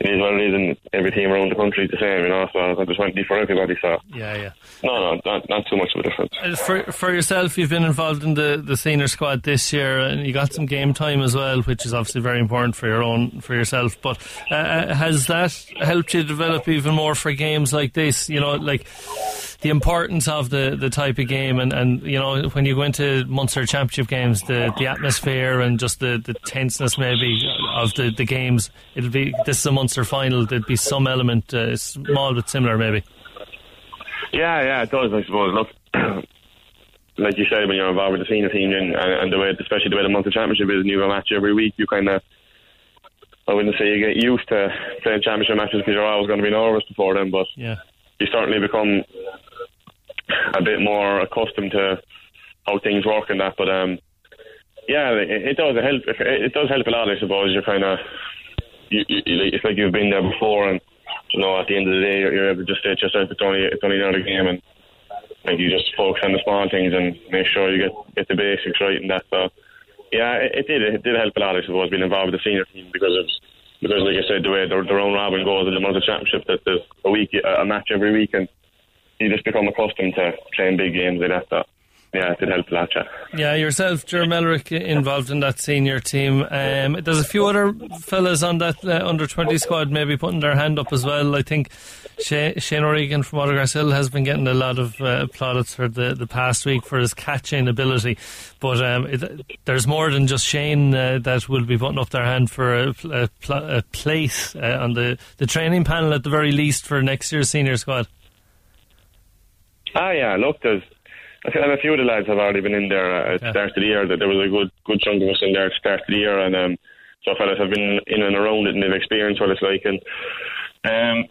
it is what it is, and every team around the country is the same, you know. So under twenty for everybody. So Yeah, yeah. no, no, not not too much of a difference. Uh, For for yourself, you've been involved in the, the senior squad this year, and you got some game time as well, which is obviously very important for your own for yourself. But uh, uh, has that helped you develop even more for games like this? You know, like the importance of the, the type of game, and, and you know when you go into Munster Championship games, the, the atmosphere and just the, the tenseness maybe of the, the games. It'll be this is a Munster final. There'd be some element uh, small but similar maybe. Yeah, yeah, it does. I suppose. Look, like you said, when you're involved with the senior team, and, and the way, especially the way the Munster Championship is, and you have a match every week, you kind of. I wouldn't say you get used to playing championship matches because you're always going to be nervous before them, but Yeah. you certainly become a bit more accustomed to how things work and that. But um, yeah, it, it does help. It does help a lot, I suppose. You're kind of, you, you, it's like you've been there before, and you know, at the end of the day, you're, able to just say to yourself, it's only it's only another game, and like you just focus on the small things and make sure you get get the basics right and that. So yeah, it, it did it did help a lot, I suppose, being involved with the senior team because of because like I said, the way their, their own robin goes in the Munster Championship, that there's a week a match every week, and you just become accustomed to playing big games like that. So yeah, it did help a lot. Yeah. Yeah, yourself, Ger Millerick, involved in that senior team. Um, there's a few other fellas on that uh, under 20 squad maybe putting their hand up as well. I think Shane, Shane O'Regan from Watergrasshill has been getting a lot of uh, plaudits for the, the past week for his catching ability. But um, it, there's more than just Shane uh, that will be putting up their hand for a, a, pl- a place uh, on the, the training panel at the very least for next year's senior squad. Ah, yeah. Look, there's I think a few of the lads have already been in there uh, at the start of the year. That there was a good good chunk of us in there at the start of the year, and um, so fellas have been in and around it and they've experienced what it's like. And um,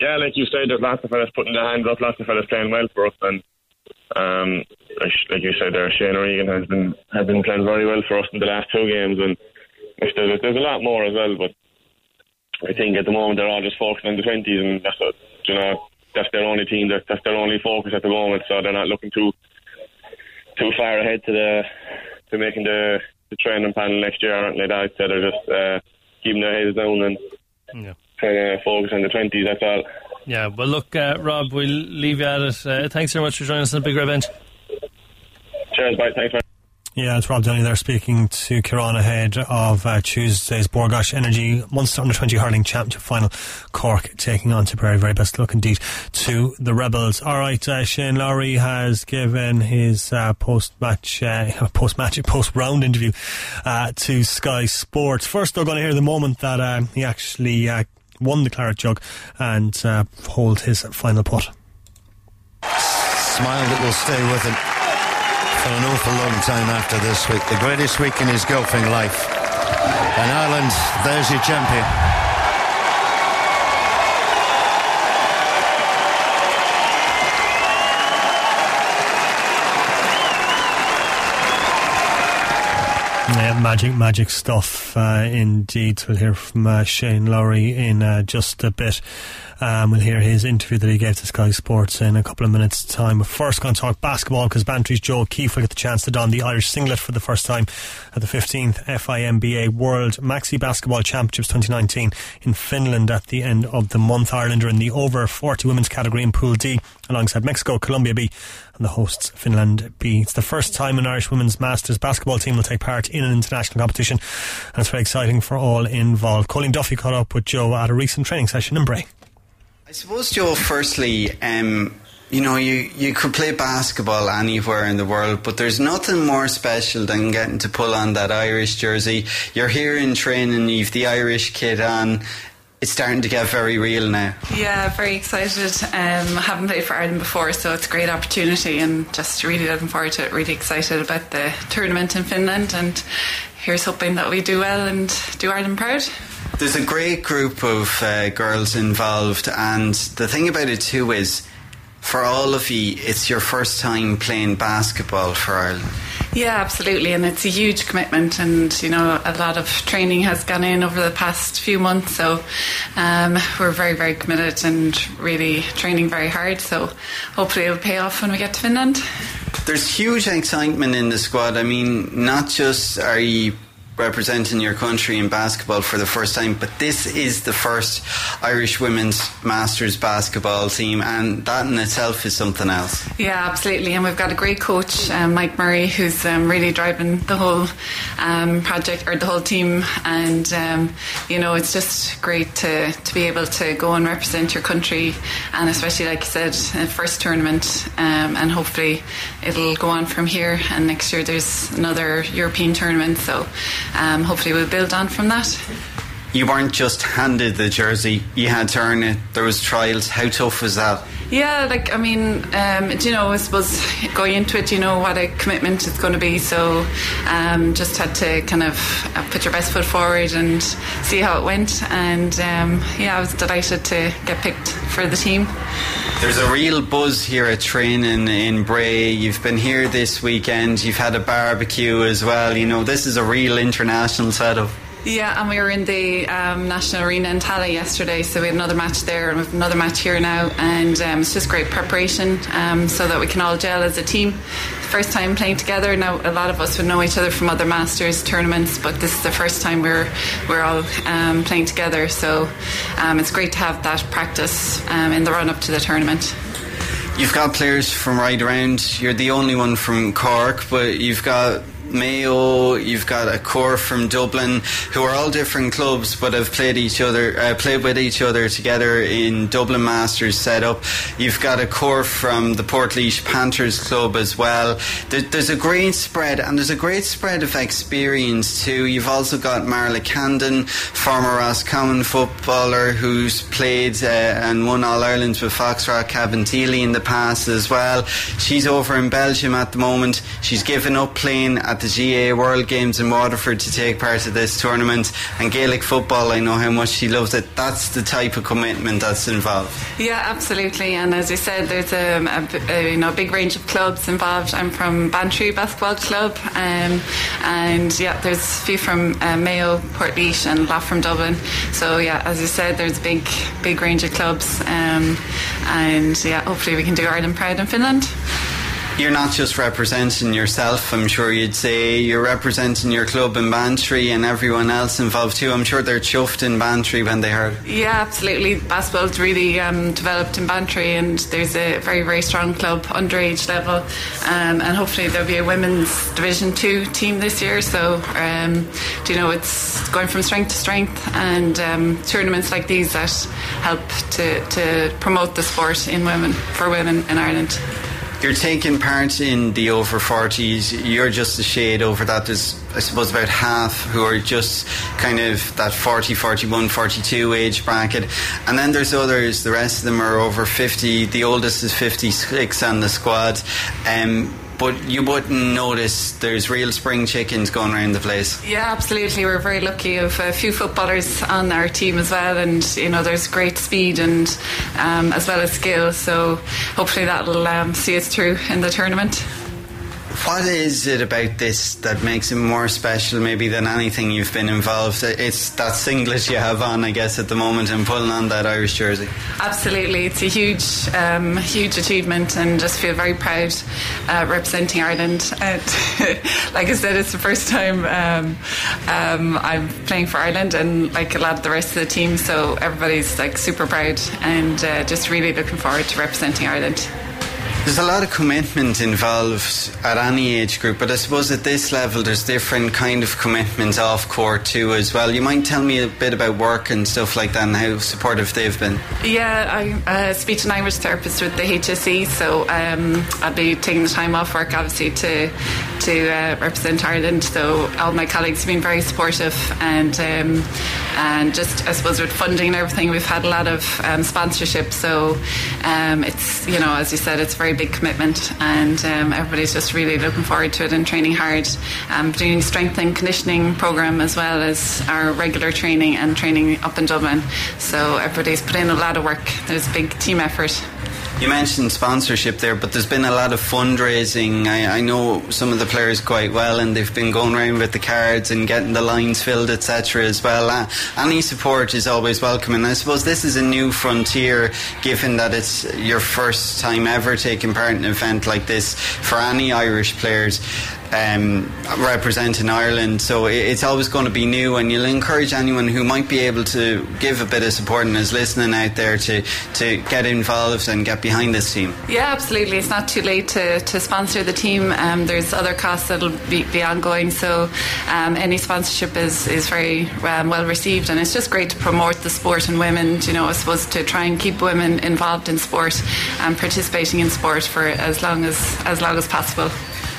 yeah, like you said, there's lots of fellas putting their hands up, lots of fellas playing well for us, and um, like like you said, there Shane O'Regan has been has been playing very well for us in the last two games, and there's there's a lot more as well, but I think at the moment they're all just focusing on the twenties, and that's what you know. That's their only team. That that's their only focus at the moment. So they're not looking too too far ahead to the to making the the training panel next year anything like that. So they're just uh, keeping their heads down and Yeah. trying to focus on the twenties. That's all. Yeah, well, look, uh, Rob, we'll leave you at it. Uh, thanks very much for joining us on the Big Red Bench. Cheers, bye. Thanks, man. Yeah, it's Rob Downey there speaking to Kieran ahead of uh, Tuesday's Bord Gáis Energy Munster Under 20 Hurling Championship final. Cork taking on Tipperary. Very best luck indeed to the Rebels. All right, uh, Shane Lowry has given his uh, post-match, uh, post-match, post-round interview uh, to Sky Sports. First, they're going to hear the moment that uh, he actually won the Claret Jug and hold his final putt. Smile that will stay with him for an awful long time after this week. The greatest week in his golfing life. And Ireland, there's your champion. Magic, magic stuff uh, indeed. We'll hear from uh, Shane Lowry in uh, just a bit. Um, we'll hear his interview that he gave to Sky Sports in a couple of minutes' time. But first, going to talk basketball because Bantry's Joe Keefe will get the chance to don the Irish singlet for the first time at the 15th FIMBA World Maxi Basketball Championships 2019 in Finland at the end of the month. Ireland are in the over 40 women's category in Pool D alongside Mexico, Colombia B, and the hosts Finland B. It's the first time an Irish women's Masters basketball team will take part in an international competition, and it's very exciting for all involved. Colleen Duffy caught up with Joe at a recent training session in Bray. I suppose, Joe, firstly, um, you know, you, you could play basketball anywhere in the world, but there's nothing more special than getting to pull on that Irish jersey. You're here in training, you've the Irish kit on. It's starting to get very real now. Yeah, very excited. Um, I haven't played for Ireland before, so it's a great opportunity and just really looking forward to it. Really excited about the tournament in Finland and here's hoping that we do well and do Ireland proud. There's a great group of uh, girls involved, and the thing about it too is, for all of you, it's your first time playing basketball for Ireland. Yeah, absolutely, and it's a huge commitment, and you know a lot of training has gone in over the past few months. So um, we're very, very committed and really training very hard. So hopefully it'll pay off when we get to Finland. There's huge excitement in the squad. I mean, not just are you representing your country in basketball for the first time, but this is the first Irish women's Masters basketball team, and that in itself is something else. Yeah, absolutely. And we've got a great coach, um, Mike Murray, who's um, really driving the whole um, project or the whole team. And, um, you know, it's just great to, to be able to go and represent your country, and especially, like you said, first tournament. Um, and hopefully it'll go on from here. And next year there's another European tournament. So um, hopefully we'll build on from that. You weren't just handed the jersey, you had to earn it. There was trials. How tough was that? Yeah, like I mean, um, you know, I suppose going into it, you know what a commitment it's going to be. So, um, just had to kind of uh, put your best foot forward and see how it went. And um, yeah, I was delighted to get picked for the team. There's a real buzz here at training in Bray. You've been here this weekend. You've had a barbecue as well. You know, this is a real international setup. Yeah, and we were in the um, National Arena in Tallaght yesterday, so we had another match there and we have another match here now, and um, it's just great preparation um, so that we can all gel as a team. First time playing together. Now, a lot of us would know each other from other Masters tournaments, but this is the first time we're we're all um, playing together. So um, it's great to have that practice um, in the run up to the tournament. You've got players from right around. You're the only one from Cork, but you've got Mayo, you've got a core from Dublin, who are all different clubs but have played each other, uh, played with each other together in Dublin Masters setup. You've got a core from the Portlaoise Panthers Club as well. There, there's a great spread, and there's a great spread of experience too. You've also got Marla Candon, former Roscommon footballer who's played uh, and won All Irelands with Foxrock Cabinteely in the past as well. She's over in Belgium at the moment. She's given up playing at the GAA World Games in Waterford to take part of this tournament. And Gaelic football, I know how much she loves it. That's the type of commitment that's involved. Yeah, absolutely. And as you said, there's a, a, a you know big range of clubs involved. I'm from Bantry Basketball Club, um, and yeah, there's a few from uh, Mayo, Portlaoise, and a lot from Dublin. So yeah, as you said, there's a big big range of clubs, um, and yeah, hopefully we can do Ireland proud in Finland you're not just representing yourself, I'm sure you'd say. You're representing your club in Bantry and everyone else involved too. I'm sure they're chuffed in Bantry when they heard. Yeah, absolutely. Basketball's really um, developed in Bantry and there's a very, very strong club, underage level. Um, and hopefully there'll be a women's Division 2 team this year. So, um, you know, it's going from strength to strength and um, tournaments like these that help to, to promote the sport in women, for women in Ireland you're taking part in the over 40s. You're just a shade over that. There's, I suppose, about half who are just kind of that 40, 41, 42 age bracket. And then there's others, the rest of them are over 50. The oldest is 56 on the squad. Um, but you wouldn't notice there's real spring chickens going around the place. Yeah, absolutely. We're very lucky of a few footballers on our team as well, and you know there's great speed and um, as well as skill. So hopefully that'll um, see us through in the tournament. What is it about this that makes it more special, maybe than anything you've been involved? It's that singlet you have on, I guess, at the moment, and pulling on that Irish jersey. Absolutely, it's a huge, um, huge achievement, and just feel very proud uh, representing Ireland. And like I said, it's the first time um, um, I'm playing for Ireland, and like a lot of the rest of the team, so everybody's like super proud, and uh, just really looking forward to representing Ireland. There's a lot of commitment involved at any age group, but I suppose at this level there's different kind of commitments off court too as well. You might tell me a bit about work and stuff like that and how supportive they've been. Yeah, I'm a speech and language therapist with the HSE, so um, I'll be taking the time off work obviously to to uh, represent Ireland. So all my colleagues have been very supportive and um, and just I suppose with funding and everything, we've had a lot of um, sponsorship. So um, it's you know as you said, it's very very big commitment, and um, everybody's just really looking forward to it and training hard. Um, doing strength and conditioning program as well as our regular training and training up in Dublin. So everybody's put in a lot of work. There's a big team effort. You mentioned sponsorship there, but there's been a lot of fundraising. I, I, know some of the players quite well, and they've been going around with the cards and getting the lines filled, etc. As well. Uh, any support is always welcome, and I suppose this is a new frontier, given that it's your first time ever taking part in an event like this for any Irish players um, representing Ireland. So it's always going to be new, and you'll encourage anyone who might be able to give a bit of support and is listening out there to, to get involved and get behind this team. Yeah, absolutely. It's not too late to, to sponsor the team. Um, there's other costs that'll be, be ongoing, so um, any sponsorship is, is very um, well received, and it's just great to promote the sport and women. You know, I suppose to try and keep women involved in sport and participating in sport for as long as as long as possible.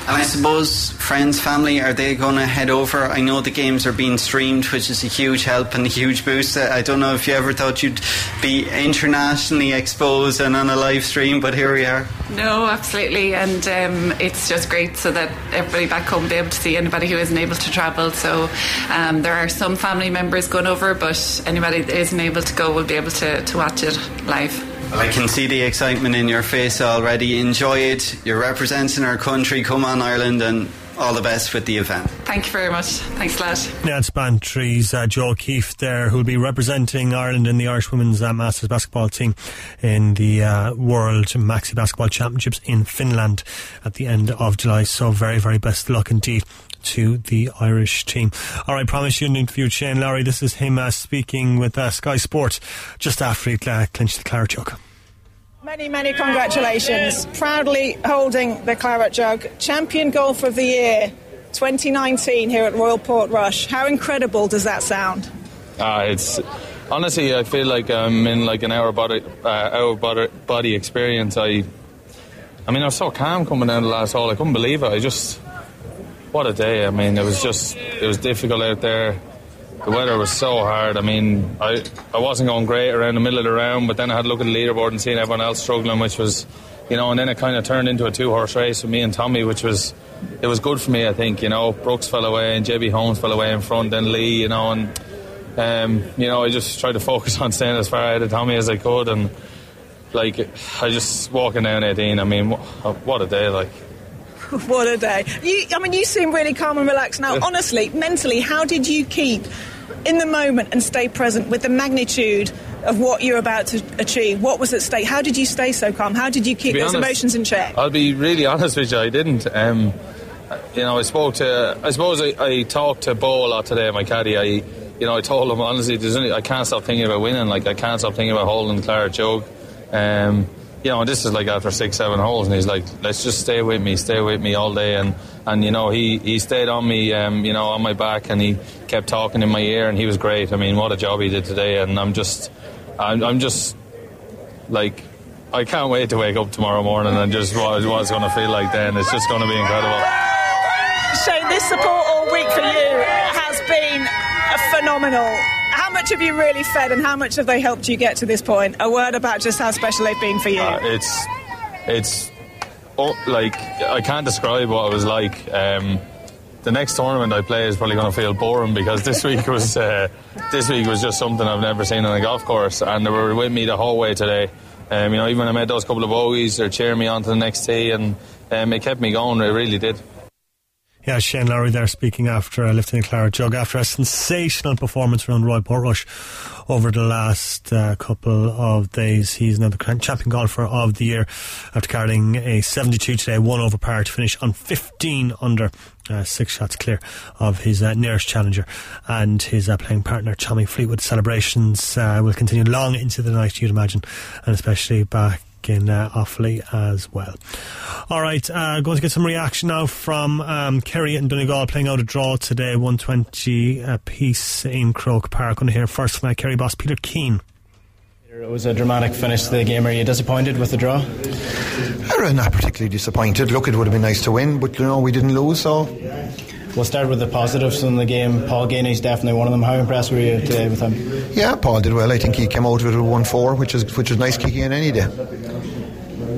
And I suppose friends, family, are they going to head over? I know the games are being streamed, which is a huge help and a huge boost. I don't know if you ever thought you'd be internationally exposed and on a live stream, but here we are. No, absolutely, and um, it's just great so that everybody back home will be able to see anybody who isn't able to travel. So um, there are some family members going over, but anybody that isn't able to go will be able to, to watch it live. I can see the excitement in your face already. Enjoy it. You're representing our country. Come on, Ireland, and all the best with the event. Thank you very much. Thanks, lad. Yeah, it's Bantry's uh, Joe Keefe there, who'll be representing Ireland in the Irish Women's uh, Masters basketball team in the uh, World Maxi Basketball Championships in Finland at the end of July. So, very, very best luck indeed to the Irish team. All right, promise you an interview with Shane Lowry. This is him uh, speaking with uh, Sky Sports just after he uh, clinched the Claret Jug. Many, many congratulations. Proudly holding the Claret Jug. Champion Golf of the Year 2019 here at Royal Portrush. How incredible does that sound? Uh, it's honestly, I feel like I'm in like an hour body, uh, hour body, body experience. I, I mean, I was so calm coming down the last hole. I couldn't believe it. I just, what a day. I mean, it was just, it was difficult out there the weather was so hard. I mean, I, I wasn't going great around the middle of the round, but then I had a look at the leaderboard and seeing everyone else struggling, which was, you know, and then it kind of turned into a two horse race with me and Tommy, which was, it was good for me, I think. You know, Brooks fell away and JB Holmes fell away in front, then Lee, you know, and, um, you know, I just tried to focus on staying as far ahead of Tommy as I could, and like, I just walking down 18. I mean, what a day, like. what a day. You, I mean, you seem really calm and relaxed now. Honestly, mentally, how did you keep in the moment and stay present with the magnitude of what you're about to achieve? What was at stake? How did you stay so calm? How did you keep those honest, emotions in check? I'll be really honest with you, I didn't. Um, you know, I spoke to, I suppose I, I, talked to Bo a lot today, my caddy. I, you know, I told him honestly, there's only, I can't stop thinking about winning. Like, I can't stop thinking about holding Claret Jug. Um, you know, this is like after six, seven holes, and he's like, let's just stay with me, stay with me all day. And, and you know, he, he stayed on me, um, you know, on my back, and he kept talking in my ear, and he was great. I mean, what a job he did today. And I'm just, I'm, I'm just, like, I can't wait to wake up tomorrow morning and just what, what it's going to feel like then. It's just going to be incredible. Shane, this support all week for you has been phenomenal much have you really fed, and how much have they helped you get to this point? A word about just how special they've been for you. Uh, it's, it's, oh, like I can't describe what it was like. Um, the next tournament I play is probably going to feel boring because this week was uh, this week was just something I've never seen on a golf course, and they were with me the whole way today. Um, you know, even when I made those couple of bogeys, they're cheering me on to the next tee, and um, it kept me going. It really did. Yeah, Shane Lowry there speaking after uh, lifting Claret Jug after a sensational performance around Royal Portrush over the last uh, couple of days. He's now the champion golfer of the year after carrying a 72 today, one over par to finish on 15 under. Uh, six shots clear of his uh, nearest challenger and his uh, playing partner Tommy Fleetwood. Celebrations uh, will continue long into the night, you'd imagine, and especially back in uh, Offaly as well. All right, uh, going to get some reaction now from um, Kerry and Donegal playing out a draw today, 120 a piece in Croke Park. Going to hear first from uh, Kerry boss Peter Keane. It was a dramatic finish to the game. Are you disappointed with the draw? I'm not particularly disappointed. Look, it would have been nice to win, but you know we didn't lose, so We'll start with the positives in the game. Paul is definitely one of them. How impressed were you today with him? Yeah, Paul did well. I think he came out of it with a one-four, which is which is nice kicking in any day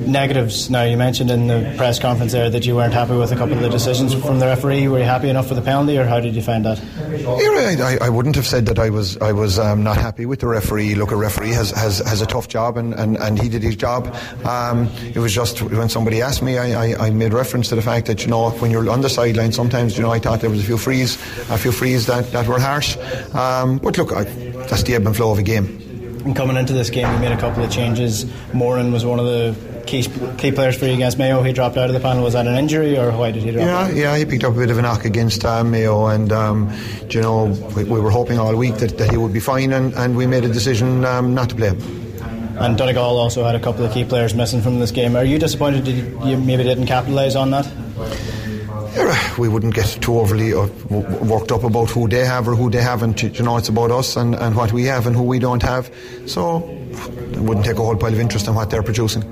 negatives. Now, you mentioned in the press conference there that you weren't happy with a couple of the decisions from the referee. Were you happy enough with the penalty, or how did you find that? Yeah, I, I wouldn't have said that I was I was um, not happy with the referee. Look, a referee has, has, has a tough job, and, and, and he did his job. Um, it was just when somebody asked me, I, I, I, made reference to the fact that you know when you're on the sideline, sometimes you know I thought there was a few frees, a few frees that, that were harsh. Um, but look, I, that's the ebb and flow of a game. And coming into this game, we made a couple of changes. Moran was one of the key, key players for you against Mayo. He dropped out of the panel. Was that an injury or why did he drop Yeah, out? yeah, yeah he picked up a bit of a knock against uh, Mayo, and um, you know we, we were hoping all week that, that he would be fine, and, and we made a decision um, not to play him. And Donegal also had a couple of key players missing from this game. Are you disappointed that you you maybe didn't capitalise on that? We wouldn't get too overly uh, worked up about who they have or who they haven't. You know, it's about us and, and what we have and who we don't have. So it wouldn't take a whole pile of interest in what they're producing.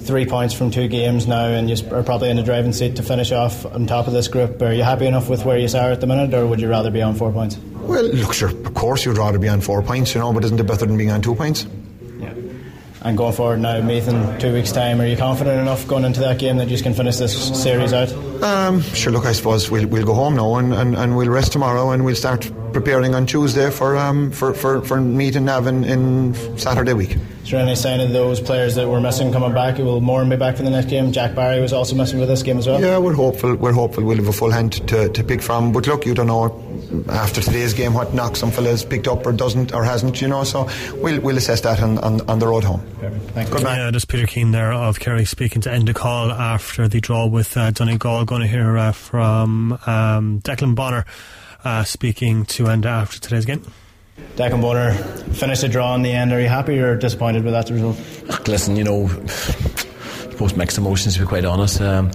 Three points from two games now, and you are probably in the driving seat to finish off on top of this group. Are you happy enough with where you are at the minute, or would you rather be on four points? Well, look, sure, of course you'd rather be on four points, you know, but isn't it better than being on two points? Yeah. And going forward now, Meath in two weeks' time, are you confident enough going into that game that you can finish this series out? Um, sure, look, I suppose we'll, we'll go home now and, and, and we'll rest tomorrow and we'll start preparing on Tuesday for um, for, for, for Meath and Navan in Saturday week. Is there any sign of those players that were missing coming back? It will Moran be back for the next game? Jack Barry was also missing for this game as well. Yeah, we're hopeful. We're hopeful we'll have a full hand to, to pick from. But look, you don't know after today's game what knock some fellas picked up or doesn't or hasn't, you know. So we'll we'll assess that on, on, on the road home. Thank Good man. Yeah, just Peter Keane there of Kerry speaking to end the call after the draw with uh, Donegal. Going to hear uh, from um, Declan Bonner uh, speaking to end after today's game. Declan Bonner finished the draw in the end. Are you happy or disappointed with that result? Listen, you know, supposed mixed emotions to be quite honest. Um,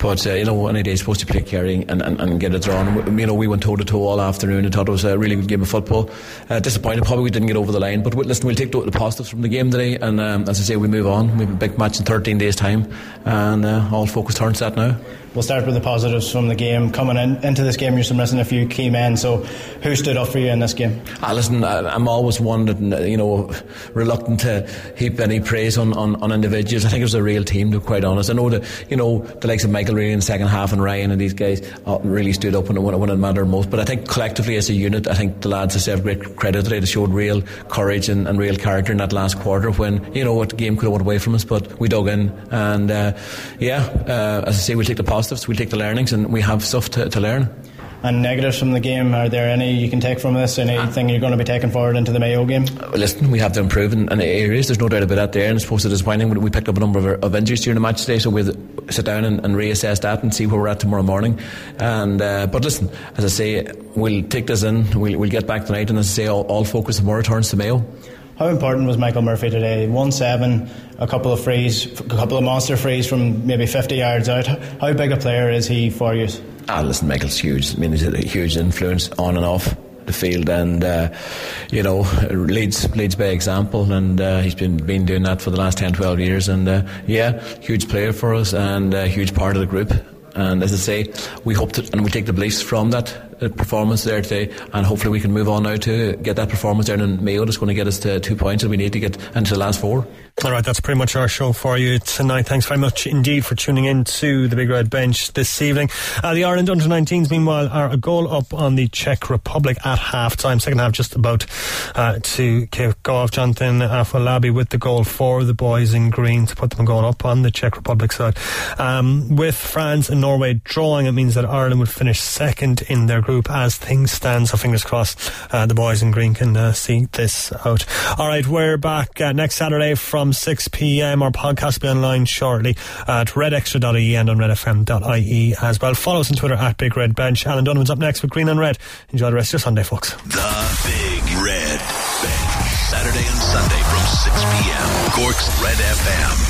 but uh, you know, any day supposed to play Kerry and, and, and get it drawn. You know, we went toe to toe all afternoon. I thought it was a really good game of football. Uh, disappointed, probably we didn't get over the line. But listen, we'll take the, the positives from the game today, and um, as I say, we move on. We have a big match in 13 days' time, and uh, all focus turns that now. We'll start with the positives from the game. Coming in, into this game, you're missing a few key men. So, who stood up for you in this game? Ah, listen, I, I'm always that you know reluctant to heap any praise on, on, on individuals. I think it was a real team, to be quite honest. I know that you know the likes of Michael Reilly in the second half and Ryan and these guys uh, really stood up when when it mattered most. But I think collectively as a unit, I think the lads deserve great credit today. They showed real courage and, and real character in that last quarter when you know what game could have went away from us, but we dug in. And uh, yeah, uh, as I say, we'll take the positives, we'll take the learnings, and we have stuff to, to learn. And negatives from the game, are there any you can take from this? Anything you're going to be taking forward into the Mayo game? Listen, we have to improve in, in areas. There's no doubt about that there. And I suppose it is disappointing. We picked up a number of, of injuries during the match today, so we'll sit down and, and, reassess that and see where we're at tomorrow morning. And uh, But listen, as I say, we'll take this in, we'll, we'll get back tonight, and as I say, all, all focus tomorrow returns to Mayo. How important was Michael Murphy today? One seven, a couple of frees, a couple of monster frees from maybe 50 yards out. How big a player is he for you? Ah, listen, Michael's huge. I mean, he's a huge influence on and off the field, and uh, you know, leads leads by example, and uh, he's been been doing that for the last 10, 12 years, and uh, yeah, huge player for us, and a huge part of the group. And as I say, we hope to, and we take the beliefs from that performance there today, and hopefully we can move on now to get that performance down in Mayo. That's going to get us to two points that we need to get into the last four. All right, that's pretty much our show for you tonight. Thanks very much indeed for tuning in to the Big Red Bench this evening. Uh, the Ireland under 19s, meanwhile, are a goal up on the Czech Republic at half time. Second half just about uh, to kick off. Jonathan Afolabi with the goal for the boys in green to put them a goal up on the Czech Republic side. Um, with France and Norway drawing, it means that Ireland would finish second in their group as things stand. So fingers crossed uh, the boys in green can uh, see this out. All right, we're back uh, next Saturday from 6 p.m. Our podcast will be online shortly at redextra.ie and on redfm.ie as well. Follow us on Twitter at Big Red Bench. Alan up next with Green and Red. Enjoy the rest of your Sunday, folks. The Big Red Bench. Saturday and Sunday from 6 p.m. Cork's Red FM.